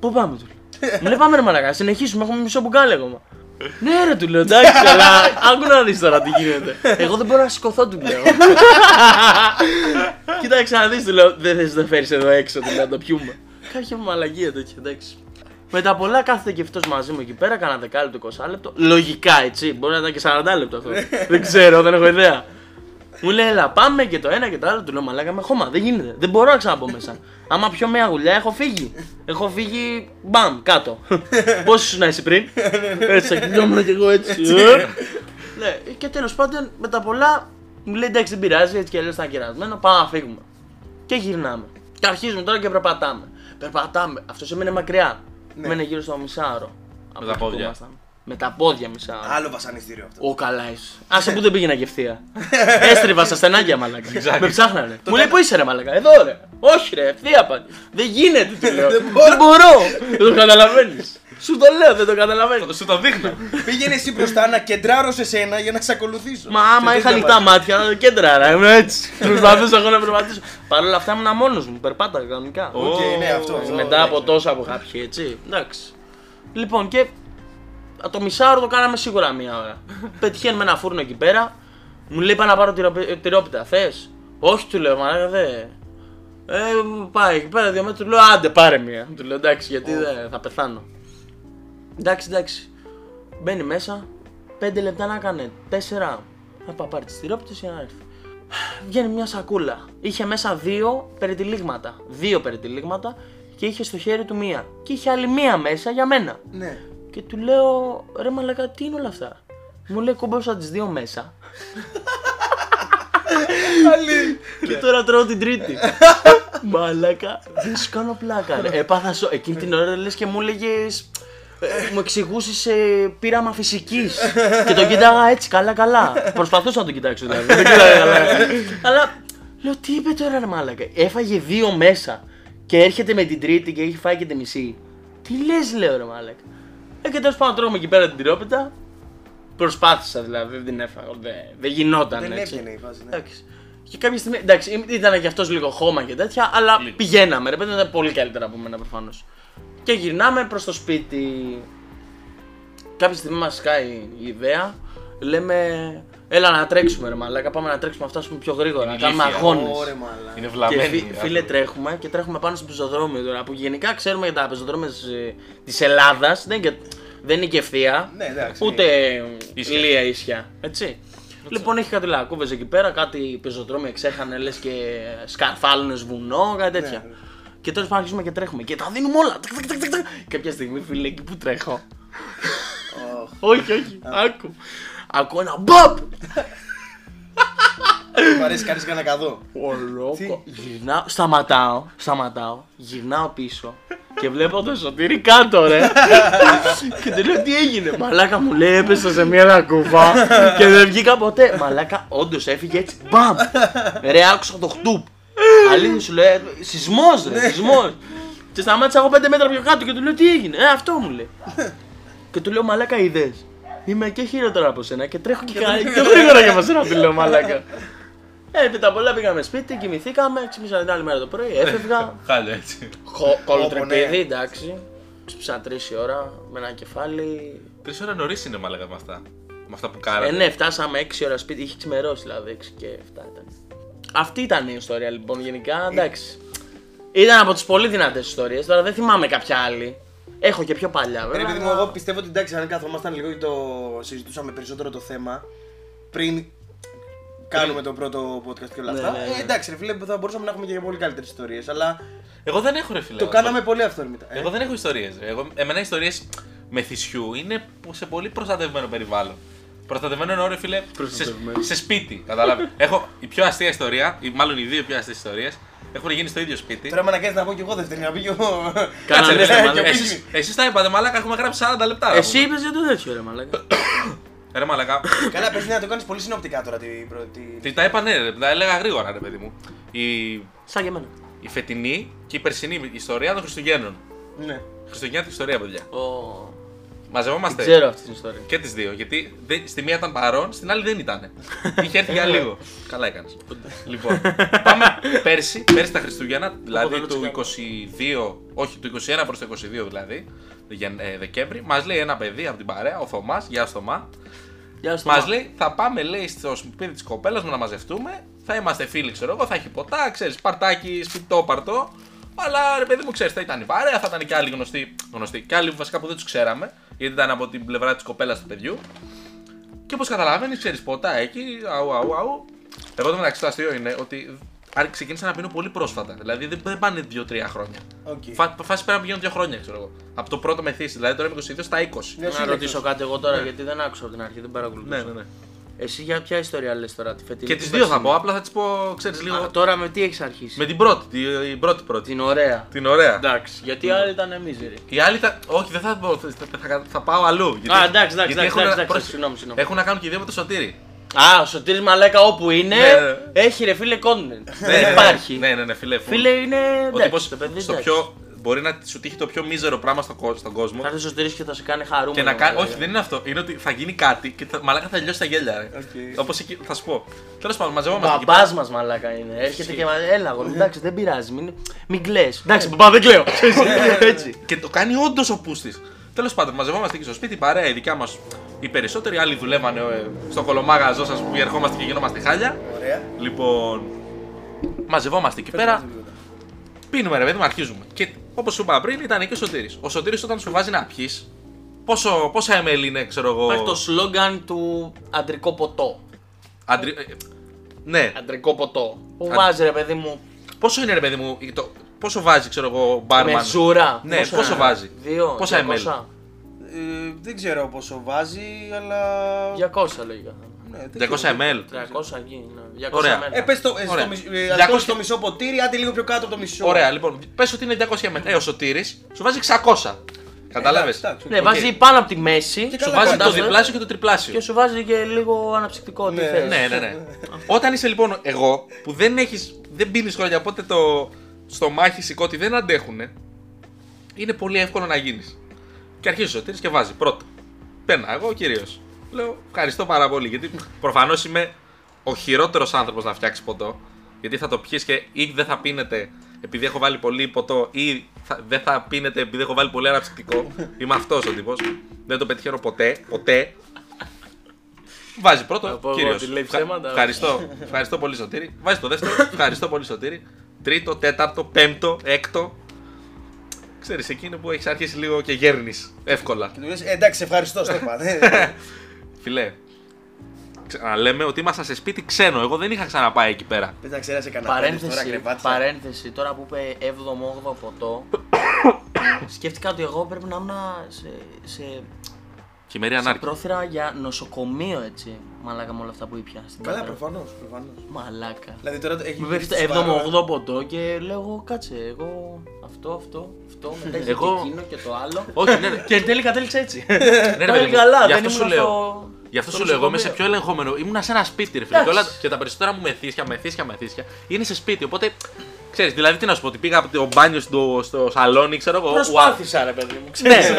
Πού πάμε, του λέω. Μου λέει πάμε, ρε Μαλάκα, συνεχίσουμε, έχουμε μισό μπουκάλι ακόμα. Ναι, ρε, του λέω, εντάξει, [LAUGHS] αλλά άκου να δεις τώρα τι γίνεται. Εγώ δεν μπορώ να σηκωθώ, του λέω. [LAUGHS] Κοίταξε να δεις, του λέω, δεν θες να φέρεις εδώ έξω, του λέω, να το πιούμε. Κάποια μαλαγία τέτοια, εντάξει. Μετά πολλά κάθεται και αυτός μαζί μου εκεί πέρα, κάνα δεκάλεπτο, 20 λεπτό. Λογικά έτσι, μπορεί να ήταν και 40 λεπτό αυτό. [LAUGHS] δεν ξέρω, δεν έχω ιδέα. Μου λέει, έλα, πάμε και το ένα και το άλλο. Του λέω, μαλάκα με χώμα, δεν γίνεται. Δεν μπορώ να ξαναμπω μέσα. Άμα πιω μια γουλιά, έχω φύγει. έχω φύγει, μπαμ, κάτω. Πόσο ήσουν εσύ πριν; έτσι, θα κοιτόμουν κι εγώ έτσι. ε. ναι, και τέλος πάντων, με τα πολλά, μου λέει, εντάξει, δεν πειράζει, έτσι κι αλλιώς ήταν κερασμένο, πάμε να φύγουμε. Και γυρνάμε. Και αρχίζουμε τώρα και περπατάμε. Περπατάμε. Αυτός έμενε μακριά. Ναι. Μένε γύρω στο μισάωρο. από τα εκεί που πόδια. Ήμασταν. Με τα πόδια μισάωρο. Άλλο βασανιστήριο αυτό. Ο καλά είσαι. Άσε που δεν πήγαινα και ευθεία. [LAUGHS] Έστριβα στα στενάκια, μαλάκα. Με ψάχνανε. Μου λέει πού είσαι, ρε μαλάκα; Εδώ, ρε. Όχι, ρε, ευθεία πάλι. Δεν γίνεται, του [LAUGHS] λέω. Δεν μπορώ. Δεν το καταλαβαίνεις. Σου το λέω, δεν το καταλαβαίνεις. Θα σου το δείχνω. Πήγαινε εσύ μπροστά να κεντράρω σε σένα για να σε ακολουθήσω. Μα άμα Σε είχα τέτοια ανοιχτά βάση. μάτια, κέντραρα. Ήμουν έτσι. Προσπαθούσα εγώ να περπατήσω. Παρ' όλα αυτά ήμουν μόνος μου. Περπάταγα κανονικά. Οκ, ναι, αυτό. αυτό, Μετά από ναι. τόσα που είχα πιει, έτσι. Εντάξει. Λοιπόν, και το μισάωρο το κάναμε σίγουρα μία ώρα. [LAUGHS] Πετυχαίνουμε ένα φούρνο εκεί πέρα. Μου λέει πάω να πάρω τυροπι- τυρόπιτα. Θες; Όχι, του λέω, μαλάκα δε. Ε, πάει εκεί πέρα δύο μέτρα. Του λέω, άντε πάρε μία. Του λέω, εντάξει, γιατί δεν θα πεθάνω. Εντάξει, εντάξει. Μπαίνει μέσα. Πέντε λεπτά να έκανε. Τέσσερα. Θα πάω πάρει τις τυρόπιτες για να έρθει. Βγαίνει μια σακούλα. Είχε μέσα δύο περιτυλίγματα. Δύο περιτυλίγματα και είχε στο χέρι του μία. Και είχε άλλη μία μέσα για μένα. Ναι. Και του λέω, ρε μαλακά, τι είναι όλα αυτά; Μου λέει, κόμπεσα τις δύο μέσα. και τώρα τρώω την τρίτη. μαλακά, δεν σου κάνω πλάκα. Ρε. Έπαθα σο... Εκείνη την ώρα λες και μου έλεγες... ε, μου εξηγούσες πείραμα φυσικής. και τον κοίταγα έτσι καλά καλά. Προσπαθούσα να τον κοιτάξω δηλαδή. Δεν κοίταγα καλά. Αλλά λέω τι είπε τώρα ρε μάλακα. Έφαγε δύο μέσα και έρχεται με την τρίτη και έχει φάει και τη μισή. Τι λες, λέω ρε μάλακα. Ε, και τέλος πάντων τρώγαμε εκεί πέρα την τυρόπιτα. Προσπάθησα δηλαδή, δεν την έφαγα. Δεν, δεν γινόταν Δεν έτσι. έπιανε η φάση. Ναι. Εντάξει. Και κάποια στιγμή, εντάξει, ήταν και αυτός λίγο χώμα και τέτοια, αλλά Λίγο. πηγαίναμε. Ρε παιδί, ήταν πολύ καλύτερα από μένα προφανώς. Και γυρνάμε προς το σπίτι. Κάποια στιγμή μας σκάει η ιδέα. Λέμε, έλα να τρέξουμε, ρε Μαλάκα. Πάμε να τρέξουμε, να φτάσουμε πιο γρήγορα. Να Είναι κάνουμε ηλίθια. αγώνε. Ωραία, μαλάκα. Είναι Και βλαμμένη. φι- οι φίλε, άνθρωποι. τρέχουμε και τρέχουμε πάνω στο πεζοδρόμιο τώρα. Που γενικά ξέρουμε για τα πεζοδρόμια της Ελλάδας. Δεν, είναι και- δεν είναι και ευθεία. Ναι, εντάξει. Ούτε Ίσια. ηλία ίσια. Έτσι. Λοιπόν, έχει κάτι λακκούβε εκεί πέρα, κάτι πεζοδρόμια ξέχανε λες και σκαρφάλουνε βουνό, κάτι τέτοια. Ναι. Και τώρα πάμε αρχίζουμε και τρέχουμε. Και τα δίνουμε όλα. Τακ, τακ, τακ, τακ, τακ. Κάποια στιγμή, φίλε, εκεί που τρέχω. όχι, όχι. Άκου. Ακούω ένα μπαμπ. Μου αρέσει κάνει κανένα καδό. Ολόκο. Γυρνάω, σταματάω, σταματάω, γυρνάω πίσω και βλέπω το σωτήρι κάτω, ρε. και του λέω τι έγινε. Μαλάκα μου λέει έπεσα σε μια λακκούβα και δεν βγήκα ποτέ. Μαλάκα, όντως έφυγε έτσι. Μπαμ! Ρε, άκουσα το χτουπ. Αλήθεια σου λέει, σεισμός ρε, σεισμός. και σταμάτησα εγώ πέντε μέτρα πιο κάτω και του λέω τι έγινε. Ε, αυτό μου λέει. και του λέω μαλάκα είδες. Είμαι και χειρότερα από σένα και τρέχω και κα- πιο γρήγορα για σένα του λέω μαλάκα. Ε, επί τα πολλά πήγαμε σπίτι, κοιμηθήκαμε, ξύπνησα την άλλη μέρα το πρωί, έφευγα. Χάλια έτσι. Χο- Κολοτρεπίδι, ναι. εντάξει. Ξύπνησα τρεις η ώρα με ένα κεφάλι. Τρεις ώρα νωρίς είναι μαλακά με αυτά. Με αυτά που Ε, κάνατε. ναι, φτάσαμε 6 ώρα σπίτι, είχε ξημερώσει δηλαδή 6 και 7 ήταν. Αυτή ήταν η ιστορία λοιπόν γενικά, εντάξει. Ήταν από τις πολύ δυνατές ιστορίες, τώρα δεν θυμάμαι κάποια άλλη. Έχω και πιο παλιά Ρε βέβαια. παιδί μου, αλλά- εγώ πιστεύω ότι εντάξει, αν καθόμασταν λίγο και το συζητούσαμε περισσότερο το θέμα πριν κάνουμε το πρώτο podcast και όλα Ναι, αυτά. ναι, ναι. Ε, εντάξει, ρε φίλε, θα μπορούσαμε να έχουμε και πολύ καλύτερες ιστορίες. Αλλά Εγώ δεν έχω ρε φίλε. το κάναμε πολύ αυθόρμητα. Ε, Εγώ δεν έχω ιστορίες. Εμένα οι ιστορίες με θυσιού είναι σε πολύ προστατευμένο περιβάλλον. Προστατευμένο εννοώ, ρε φίλε, σε, Προστατευμένο. σε σπίτι. Κατάλαβε. έχω η πιο αστεία ιστορία, ή μάλλον οι δύο πιο αστείες ιστορίες, έχουν γίνει στο ίδιο σπίτι. Τώρα με αναγκάζει να πω κι εγώ δεύτερη, να πει κι εγώ. Κάτσε, ρε, ναι, φίλε, ναι, μαλάκα. ναι. Εσείς- Εσείς τα είπατε, μαλάκα, έχουμε γράψει 40 λεπτά. Εσύ είπες για το τέτοιο ρε μαλάκα. [COUGHS] Ρε μαλάκα. Καλά, πες να το κάνεις πολύ συνοπτικά τώρα την πρώτη. Τι τα είπα, ναι, ρε, τα έλεγα γρήγορα, ρε παιδί μου. Η, Σαν και εμένα. η φετινή και η περσινή ιστορία των Χριστουγέννων. Ναι. Χριστουγεννιάτικη ιστορία, παιδιά. Ω, Μαζευόμαστε. Ξέρω αυτή την ιστορία. Και τις δύο. Γιατί δεν- στη μία ήταν παρόν, στην άλλη δεν ήταν. Είχε έρθει για λίγο. [LAUGHS] Καλά έκανες. λοιπόν, πάμε πέρσι, πέρσι τα Χριστούγεννα, δηλαδή δεν το του τσεκάρω. 22, όχι του 21 προς το 22 δηλαδή, Γεν- ε, Δεκέμβρη, μας λέει ένα παιδί από την παρέα, ο Θωμάς, γεια σου Θωμά, Γεια σου. μας Θωμά. λέει θα πάμε λέει στο σπίτι της κοπέλας μου να μαζευτούμε, θα είμαστε φίλοι, ξέρω εγώ, θα έχει ποτά, ξέρεις, παρτάκι, σπιτό, παρτό. Αλλά ρε παιδί μου, ξέρεις, θα ήταν η παρέα, θα ήταν και άλλοι γνωστοί, γνωστοί και άλλοι βασικά που δεν τους ξέραμε, γιατί ήταν από την πλευρά της κοπέλας του παιδιού. Και όπως καταλαβαίνεις, ξέρεις, ποτά εκεί, αου, αου, αου. Εγώ το μεταξύ το αστείο είναι ότι άρχι- ξεκίνησα να πίνω πολύ πρόσφατα. Δηλαδή δεν, δεν πάνε 2-3 χρόνια. Οκ. Φα, φάση πέρα πηγαίνουν 2 χρόνια, ξέρω εγώ. Από το πρώτο μεθύσι, δηλαδή τώρα είμαι 22 στα 20. Ναι, Να σύλλεκτος. ρωτήσω κάτι εγώ τώρα γιατί δεν άκουσα από την αρχή, δεν παρακολουθούσα. Ναι, ναι, ναι. Εσύ για ποια ιστορία λες τώρα, τη φετινή. Και την τι δύο θα περσινή; πω, απλά θα τις πω, ξέρεις λίγο. Α, τώρα με τι έχεις αρχίσει; Με την πρώτη, την, την πρώτη πρώτη. Την ωραία. Την ωραία. Εντάξει, γιατί οι άλλοι ήταν μίζεροι. Η άλλη θα. Όχι, δεν θα πω. Θα, θα, θα πάω αλλού. Γιατί, Α, εντάξει, εντάξει, γιατί εντάξει, έχουν, εντάξει, πρόσεχε, συγγνώμη, συγγνώμη. έχουν να κάνουν και οι δύο με το Σωτήρη. Α, ο Σωτήρης Μαλάκα όπου είναι, Ναι, ναι. έχει ρε φίλε content. Ναι, Δεν υπάρχει. Ναι, ναι, ναι, φίλε. φου- Φίλε είναι. Ο εντάξει, τύπος το παιδί, στο εντάξει. πιο. Μπορεί να σου τύχει το πιο μίζερο πράγμα στο, κο- στον κόσμο. Θα έρθει ο Σωτήρης και θα σε κάνει χαρούμενο. Και να κάνει. μαλάκα. Όχι, δεν είναι αυτό. Είναι ότι θα γίνει κάτι και θα, μαλάκα θα λιώσει στα γέλια. Ρε. Οκ. Όπως εκεί, θα σου πω. Τέλος πάντων, μαζευόμαστε εκεί Μπαμπά πέρα. μας μαλάκα είναι. Έρχεται και μα. Έλα, αγόρι, εντάξει, δεν πειράζει. Μην, μην κλε. Εντάξει, μπαμπά, δεν κλαίω. Έτσι. Και το κάνει όντως ο πούστης. Τέλος πάντων, μαζευόμαστε εκεί στο σπίτι, παρέα, η δικιά μας. Οι περισσότεροι άλλοι δουλεύανε ε, στο κωλομάγαζο σα που ερχόμαστε και γινόμαστε χάλια. Ωραία. Λοιπόν. Μαζευόμαστε εκεί πέρα. Πίνουμε ρε παιδί μου, αρχίζουμε. Και όπως σου είπα πριν, ήταν και ο Σωτήρης. Ο Σωτήρης όταν σου βάζει να πιεις, πόσο, πόσα ml είναι, ξέρω εγώ; Υπάρχει το σλόγκαν του αντρικό ποτό. Αντρι- ε, Ναι, Αντρικό ποτό. Που Αν- βάζει ρε παιδί μου; Πόσο είναι ρε παιδί μου, το, πόσο βάζει, ξέρω εγώ, μπάρμαν; μεζούρα. Ναι, πόσο βάζει; Δύο. Πόσα 200. Ε, δεν ξέρω πόσο βάζει, αλλά. 200 λογικά. Ναι, δεν 200 ξέρω. ml. 300 εκεί. ναι. 200 Ωραία. ml. Ε, πες το, ε, Ωραία. στο, μισ- ε, ας 200 πω στο μισό ποτήρι, άντε λίγο πιο κάτω από το μισό. Ωραία, λοιπόν, πες ότι είναι 200 ml. Ε, ο Σωτήρης σου βάζει 600. Κατάλαβες; εντάξει, εντάξει. Ναι, Οκ. βάζει πάνω από τη μέση. Και Σου καλά βάζει κοντά το στο- διπλάσιο και το τριπλάσιο. Και σου βάζει και λίγο αναψυκτικό. Τι Ναι. θες. Ναι, ναι, ναι. Όταν είσαι λοιπόν εγώ που δεν έχεις, δεν πίνεις χρόνια, οπότε το στομάχι σηκώτη δεν αντέχουνε, είναι πολύ εύκολο να γίνεις. Και αρχίζει ο Σωτήρης και βάζει πρώτο. Παίρνα εγώ κυρίως. Λέω ευχαριστώ πάρα πολύ γιατί προφανώς είμαι ο χειρότερος άνθρωπος να φτιάξεις ποτό. Γιατί θα το πιεις και ή δεν θα πίνετε επειδή έχω βάλει πολύ ποτό ή θα, δεν θα πίνετε επειδή έχω βάλει πολύ αναψυκτικό. Είμαι αυτός ο τύπος. Δεν το πετυχαίνω ποτέ. Ποτέ. Βάζει πρώτο, πω εγώ κύριος. ότι λέει ψέματα. Ευχαριστώ. Ευχαριστώ πολύ, Σωτήρη. Βάζει το δεύτερο. Ευχαριστώ πολύ, Σωτήρη. Τρίτο, τέταρτο, πέμπτο, έκτο. Ξέρεις, εκείνο που έχεις αρχίσει λίγο και γέρνεις εύκολα. Και του λες, «Ε, εντάξει, ευχαριστώ, Στέφαν. [LAUGHS] Ε, Φιλέ, λέμε ότι ήμασταν σε σπίτι ξένο. Εγώ δεν είχα ξαναπάει εκεί πέρα. Πες να ξέρει, έκανα τώρα Παρένθεση, κρεβάτια. παρένθεση, τώρα που είπε 7ο-8ο ποτό, [COUGHS] σκέφτηκα ότι εγώ πρέπει να ήμουν σε, σε, Χειμερή σε ανάρκη. πρόθυρα για νοσοκομείο έτσι. Μαλάκα με όλα αυτά που ήπια στην Καλά, Πάτρα. προφανώς. Προφανώς. Μαλάκα. Δηλαδή τώρα έχει Με βγει πέφτει στη το Βάρα. 7ο-8ο ποτό και λέω εγώ κάτσε. Εγώ αυτό, αυτό, αυτό, μετά [LAUGHS] είχε Εγώ- και εκείνο και το άλλο. [LAUGHS] Όχι, ναι, ναι. Και εν τέλει κατέληξα έτσι. Ναι, ρε παιδί Πάλι μου, καλά, γι' δεν αυτό σου ήμουν λέω. στο. Γι' αυτό στο σου λέω, εγώ είμαι σε νοσοκομείο. πιο ελεγχόμενο. Ήμουν σε ένα σπίτι, ρε φίλε. Και, Εντάξει. όλα, και τα περισσότερα μου μεθύσια, μεθύσια, μεθύσια είναι σε σπίτι. Οπότε, ξέρεις, δηλαδή τι να σου πω, ότι πήγα από το μπάνιο στο, στο σαλόνι, ξέρω εγώ. Προσπάθησα ρε παιδί μου, Ναι, ξέρεις.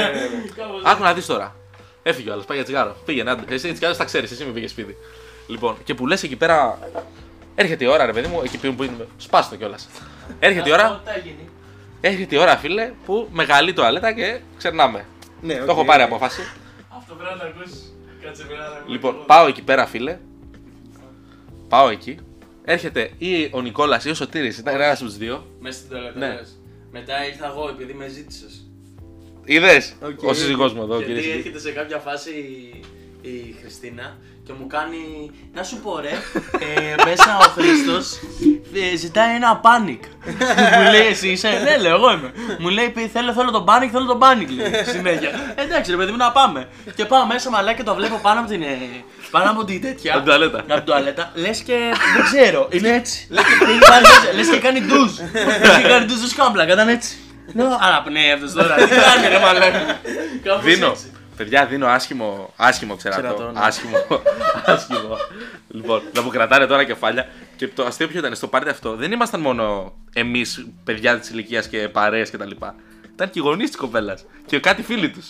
Άκου να δεις τώρα. Έφυγε ο άλλος, πάει για τσιγάρο. Πήγαινε, άντε. Εσύ έτσι κι άλλως τα ξέρεις, εσύ με πήγε σπίτι. Λοιπόν, και που λες εκεί πέρα. Έρχεται η ώρα, ρε παιδί μου, εκεί που είναι. Σπάστο κιόλας. Έρχεται η ώρα, Αυτό τι έγινε. Έρχεται η ώρα, φίλε, που με καλεί η τουαλέτα και ξερνάμε. Ναι, Το οκ. έχω πάρει απόφαση. Αυτό πρέπει να το ακούσεις. Κάτσε πρέπει να το ακούσεις. Λοιπόν, πάω εκεί πέρα, φίλε. Πάω εκεί. Έρχεται ή ο Νικόλας ή ο Σωτήρης, ήταν ένας από τους δύο. Μέσα στην τουαλέτα. Ναι. λες. Μετά ήρθα εγώ επειδή με ζήτησες. Είδες; Οκ. ο σύζυγός μου εδώ, Γιατί κύριε. έρχεται σε κάποια φάση η, η Χριστίνα και μου κάνει. Να σου πω ρε, ε, μέσα ο Χρήστος ζητάει ένα Panic. μου λέει εσύ είσαι. Ναι, λέω εγώ είμαι. μου λέει «Πει, θέλω, θέλω τον Panic, θέλω τον Panic. Λέει, συνέχεια. Εντάξει ρε παιδί μου να πάμε. Και πάω μέσα μαλά και το βλέπω πάνω από την. ε, Πάνω από την τέτοια. Από την τουαλέτα. Από την τουαλέτα. Λες και δεν ξέρω. Είναι έτσι. Λες και κάνει ντουζ. Λες και κάνει ντουζ στο σκάμπλα. Ήταν έτσι. Λέω, αναπνέει αυτός τώρα. Τι κάνει ρε μαλάκα. Κάπως Δίνω. Έτσι. Παιδιά, δίνω άσχημο, άσχημο ξερατό. Ξερατό, ναι. Άσχημο, [LAUGHS] άσχημο. λοιπόν, να μου κρατάνε τώρα κεφάλια. Και το αστείο ποιο ήταν, στο πάρτι αυτό δεν ήμασταν μόνο εμείς, παιδιά της ηλικίας και παρέες κτλ. Ήταν και οι γονείς της κοπέλας. Και κάτι φίλοι τους.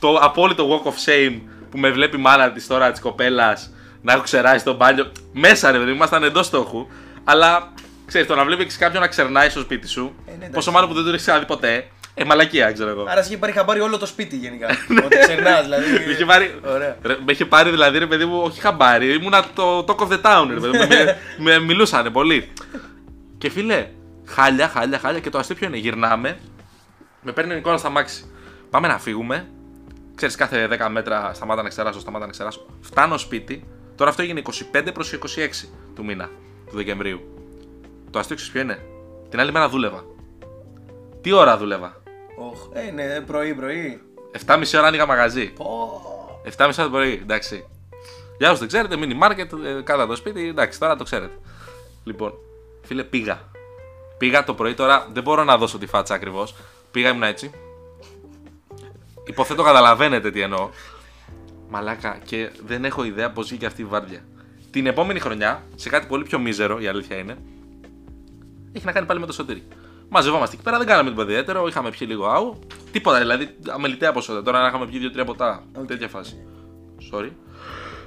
Το απόλυτο walk of shame που με βλέπει η μάνα της τώρα της κοπέλας να έχω ξεράσει τον μπάνιο. Μέσα ρε παιδί, μου, ήμασταν εντός στόχου. Αλλά ξέρεις, το να βλέπει κάποιον να ξερνάει στο σπίτι σου. Ε, ναι, εντάξει. πόσο μάλλον που δεν το έχεις ξαναδεί ποτέ. Ε, μαλακία, ξέρω εγώ. Άρα είχε πάρει χαμπάρι όλο το σπίτι γενικά. [LAUGHS] Ότι ξερνά δηλαδή. Με είχε πάρει, Ωραία. ρε, με είχε πάρει δηλαδή ρε παιδί μου, όχι χαμπάρι, ήμουνα το talk of the town. Ρε, παιδί μου. με, [LAUGHS] με μιλούσανε πολύ. Και φίλε, χάλια, χάλια, χάλια. Και το αστείο ποιο είναι, γυρνάμε, με παίρνει ο Νικόλας στα μάξι. Πάμε να φύγουμε. Ξέρεις, κάθε 10 μέτρα σταμάτα να ξεράσω, σταμάτα να ξεράσω. Φτάνω σπίτι. Τώρα αυτό έγινε 25 προς 26 του μήνα, του Δεκεμβρίου. Το αστείο ξέρεις ποιο είναι. Την άλλη μέρα δούλευα. Τι ώρα δούλευα; Οχ, Ε, ναι, πρωί-πρωί. 7,5 ώρα άνοιγα μαγαζί. Πω. 7.30 το πρωί, εντάξει. Για όσους δεν ξέρετε, mini market, ε, κάτω από το σπίτι, εντάξει, τώρα το ξέρετε. Λοιπόν, φίλε, πήγα. Πήγα το πρωί τώρα, δεν μπορώ να δώσω τη φάτσα ακριβώς. Πήγα, ήμουν έτσι. Υποθέτω καταλαβαίνετε τι εννοώ. Μαλάκα, και δεν έχω ιδέα πώς βγήκε αυτή η βάρδια. Την επόμενη χρονιά, σε κάτι πολύ πιο μίζερο, η αλήθεια είναι, έχει να κάνει πάλι με το σωτήρι. Μαζευόμαστε εκεί πέρα, δεν κάναμε τίποτα ιδιαίτερο, είχαμε πιει λίγο άου. Τίποτα, δηλαδή αμεληταία ποσότητα. Τώρα να είχαμε πιει δύο-τρία ποτά. Τέτοια φάση. Sorry.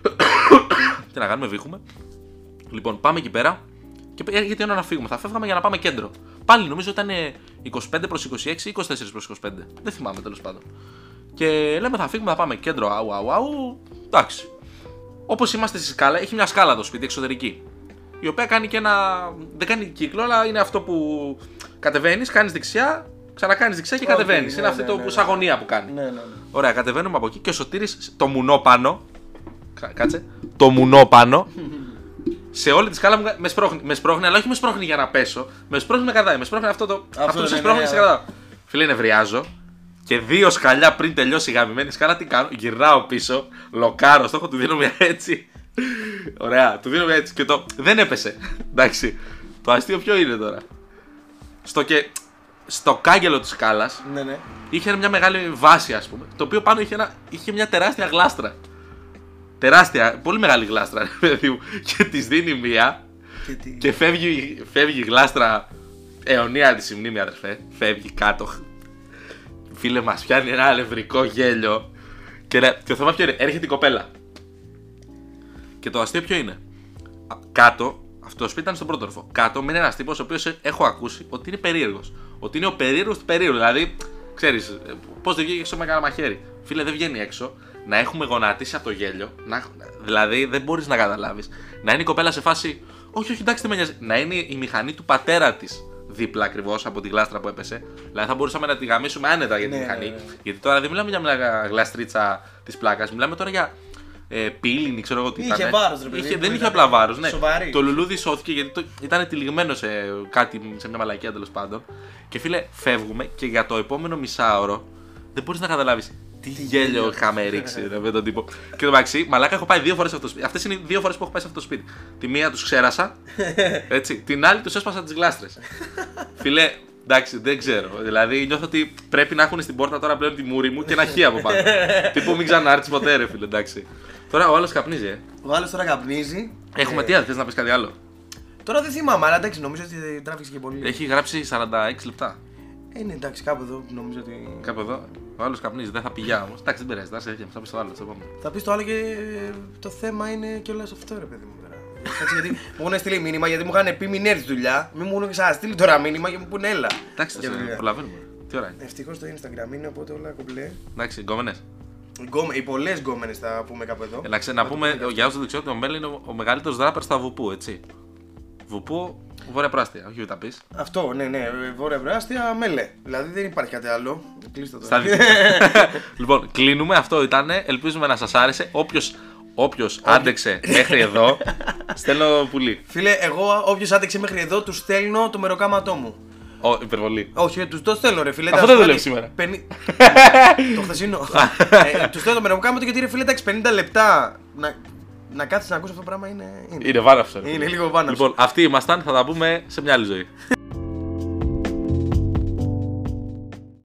[COUGHS] Τι να κάνουμε, βήχουμε. Λοιπόν, πάμε εκεί πέρα. Και πέ- γιατί ώρα να φύγουμε. Θα φεύγαμε για να πάμε κέντρο. Πάλι νομίζω ήταν ε, 25 προς 26 ή 24 προς 25. Δεν θυμάμαι τέλος πάντων. Και λέμε θα φύγουμε, θα πάμε κέντρο. Αου, αου, αου. Εντάξει. Όπως είμαστε στη σκάλα, έχει μια σκάλα το σπίτι εξωτερική. Η οποία κάνει και ένα. Δεν κάνει κύκλο, αλλά είναι αυτό που κατεβαίνεις, κάνεις δεξιά, ξανακάνεις δεξιά και Οκ, κατεβαίνεις. ναι, είναι αυτή ναι, το ναι, που ναι. σαν γωνία που κάνει. Ναι, ναι, ναι. Ωραία, κατεβαίνουμε από εκεί και ο Σωτήρης το μουνό πάνω. Κα- Κάτσε. Το μουνό πάνω. [LAUGHS] σε όλη τη σκάλα μου με σπρώχνει, με σπρώχνει, αλλά όχι με σπρώχνει για να πέσω. Με σπρώχνει με κρατάει. Με σπρώχνει αυτό το. Αυτό, ναι, σε ναι, σπρώχνει ναι. σε κρατάω. Φίλε, νευριάζω. Και δύο σκαλιά πριν τελειώσει η γαμημένη σκάλα, τι κάνω. Γυρνάω πίσω, λοκάρω, στόχο του δίνω μια έτσι. Ωραία, του δίνω μια έτσι. Και το. Δεν έπεσε. Εντάξει. Το αστείο ποιο είναι τώρα; Στο και. Στο κάγκελο της σκάλας Ναι, ναι. είχε μια μεγάλη βάση, ας πούμε. Το οποίο πάνω είχε, ένα, είχε μια τεράστια γλάστρα. Τεράστια, πολύ μεγάλη γλάστρα, ρε παιδί μου. Και της δίνει μία Και τι; και φεύγει, φεύγει η γλάστρα αιωνία της μνήμη, αδερφέ. Φεύγει κάτω. Φίλε, μας πιάνει ένα αλευρικό γέλιο. Και, ρε, και το θέμα ποιο είναι, έρχεται η κοπέλα. Και το αστείο ποιο είναι; Α, Κάτω, αυτό το σπίτι ήταν στον πρώτο όροφο. Κάτω μένει ένας τύπος ο οποίος έχω ακούσει ότι είναι περίεργος. Ότι είναι ο περίεργος του περίεργου. Δηλαδή, ξέρεις, πώς δεν βγήκε έξω με κανένα μαχαίρι. Φίλε, δεν βγαίνει έξω. Να έχουμε γονατίσει από το γέλιο. Να, δηλαδή, δεν μπορείς να καταλάβεις. Να είναι η κοπέλα σε φάση. Όχι, όχι, εντάξει, δεν με νοιάζει. Να είναι η μηχανή του πατέρα της δίπλα ακριβώς από τη γλάστρα που έπεσε. Δηλαδή, θα μπορούσαμε να τη γαμίσουμε άνετα για τη Ναι, μηχανή. ναι, ναι. Γιατί τώρα δεν μιλάμε για μια γλαστρίτσα της πλάκας. Μιλάμε τώρα για ε, πύληνη, ξέρω εγώ τι Είχε ήταν. βάρος, ρε παιδί Είχε, μου, δεν είχε ήταν απλά βάρος. Ναι. σοβαρή. Το λουλούδι σώθηκε γιατί το, ήταν τυλιγμένο σε κάτι, σε μια μαλακία τέλος πάντων. Και φίλε, φεύγουμε και για το επόμενο μισάωρο δεν μπορείς να καταλάβεις τι γέλιο γέλιο. είχαμε ρίξει ρε, με τον τύπο. Και το μεταξύ, μαλάκα έχω πάει δύο φορές σε αυτό το σπίτι. Αυτές είναι οι δύο φορές που έχω πάει σε αυτό το σπίτι. Τη μία τους ξέρασα, [LAUGHS] έτσι. Την άλλη τους έσπασα τις γλάστρες. Φιλέ, εντάξει, δεν ξέρω. Δηλαδή νιώθω ότι πρέπει να έχουν στην πόρτα τώρα πλέον τη μούρη μου και ένα χ από πάνω. [LAUGHS] Τύπου μην ξανάρθεις ποτέ, ρε φίλε, εντάξει. Τώρα ο άλλος καπνίζει, ε. Ο άλλος τώρα καπνίζει. Έχουμε Ε, τι άλλο, θες να πεις κάτι άλλο; Τώρα δεν θυμάμαι, αλλά εντάξει, νομίζω ότι τράβηξε και πολύ. Έχει γράψει 46 λεπτά. Ε, ναι, εντάξει, κάπου εδώ νομίζω ότι. Κάπου εδώ. Ο άλλος καπνίζει, δεν θα πηγιά όμως. Εντάξει, δεν πειράζει, θα σε θα πεις το άλλο. στο επόμενο. Θα πεις το άλλο και το θέμα είναι κιόλας αυτό, ρε παιδί μου τώρα. Κάτσε, γιατί μου έχουν στείλει μήνυμα γιατί μου είχαν πει μην έρθεις δουλειά. Μην μου έχουν ξαναστείλει τώρα μήνυμα και μου πούνε έλα. Εντάξει, θα Για σε δουλειά. προλαβαίνουμε. Τι ώρα είναι; Ευτυχώς το Instagram είναι οπότε όλα κομπλέ. Εντάξει, γκόμενε. Γκόμε- Οι πολλές γκόμενες θα πούμε κάπου εδώ. Εντάξει, να πούμε για όσους δεν ξέρουν ότι ο Μέλ είναι ο, ο μεγαλύτερος ράπερ στα Βουπού, έτσι. Βουπού, βόρεια πράστια, όχι τα πει. Αυτό, ναι, ναι, βόρεια βράστια, μέλε. Δηλαδή δεν υπάρχει κάτι άλλο. Κλείστε το. Στα δι- [LAUGHS] λοιπόν, κλείνουμε. Αυτό ήταν. Ελπίζουμε να σας άρεσε. Όποιο όποιος άντεξε μέχρι εδώ, [LAUGHS] στέλνω πουλί. Φίλε, εγώ όποιος άντεξε μέχρι εδώ, του στέλνω το μεροκάματό μου. Ω, υπερβολή. Όχι, τους το στέλνω, ρε φίλε. Αυτό εντάξει, δεν δουλεύει πάλι σήμερα. πενι- [LAUGHS] το χθεσινό. ε, τους στέλνω το μεροκάματο γιατί ρε φίλε, εντάξει, 50 λεπτά να, να κάτσει να ακούσει αυτό το πράγμα είναι. Είναι, Είναι βάραυσο. ρε είναι φίλε. λίγο βάναυσο. Λοιπόν, αυτοί ήμασταν. Θα τα πούμε σε μια άλλη ζωή.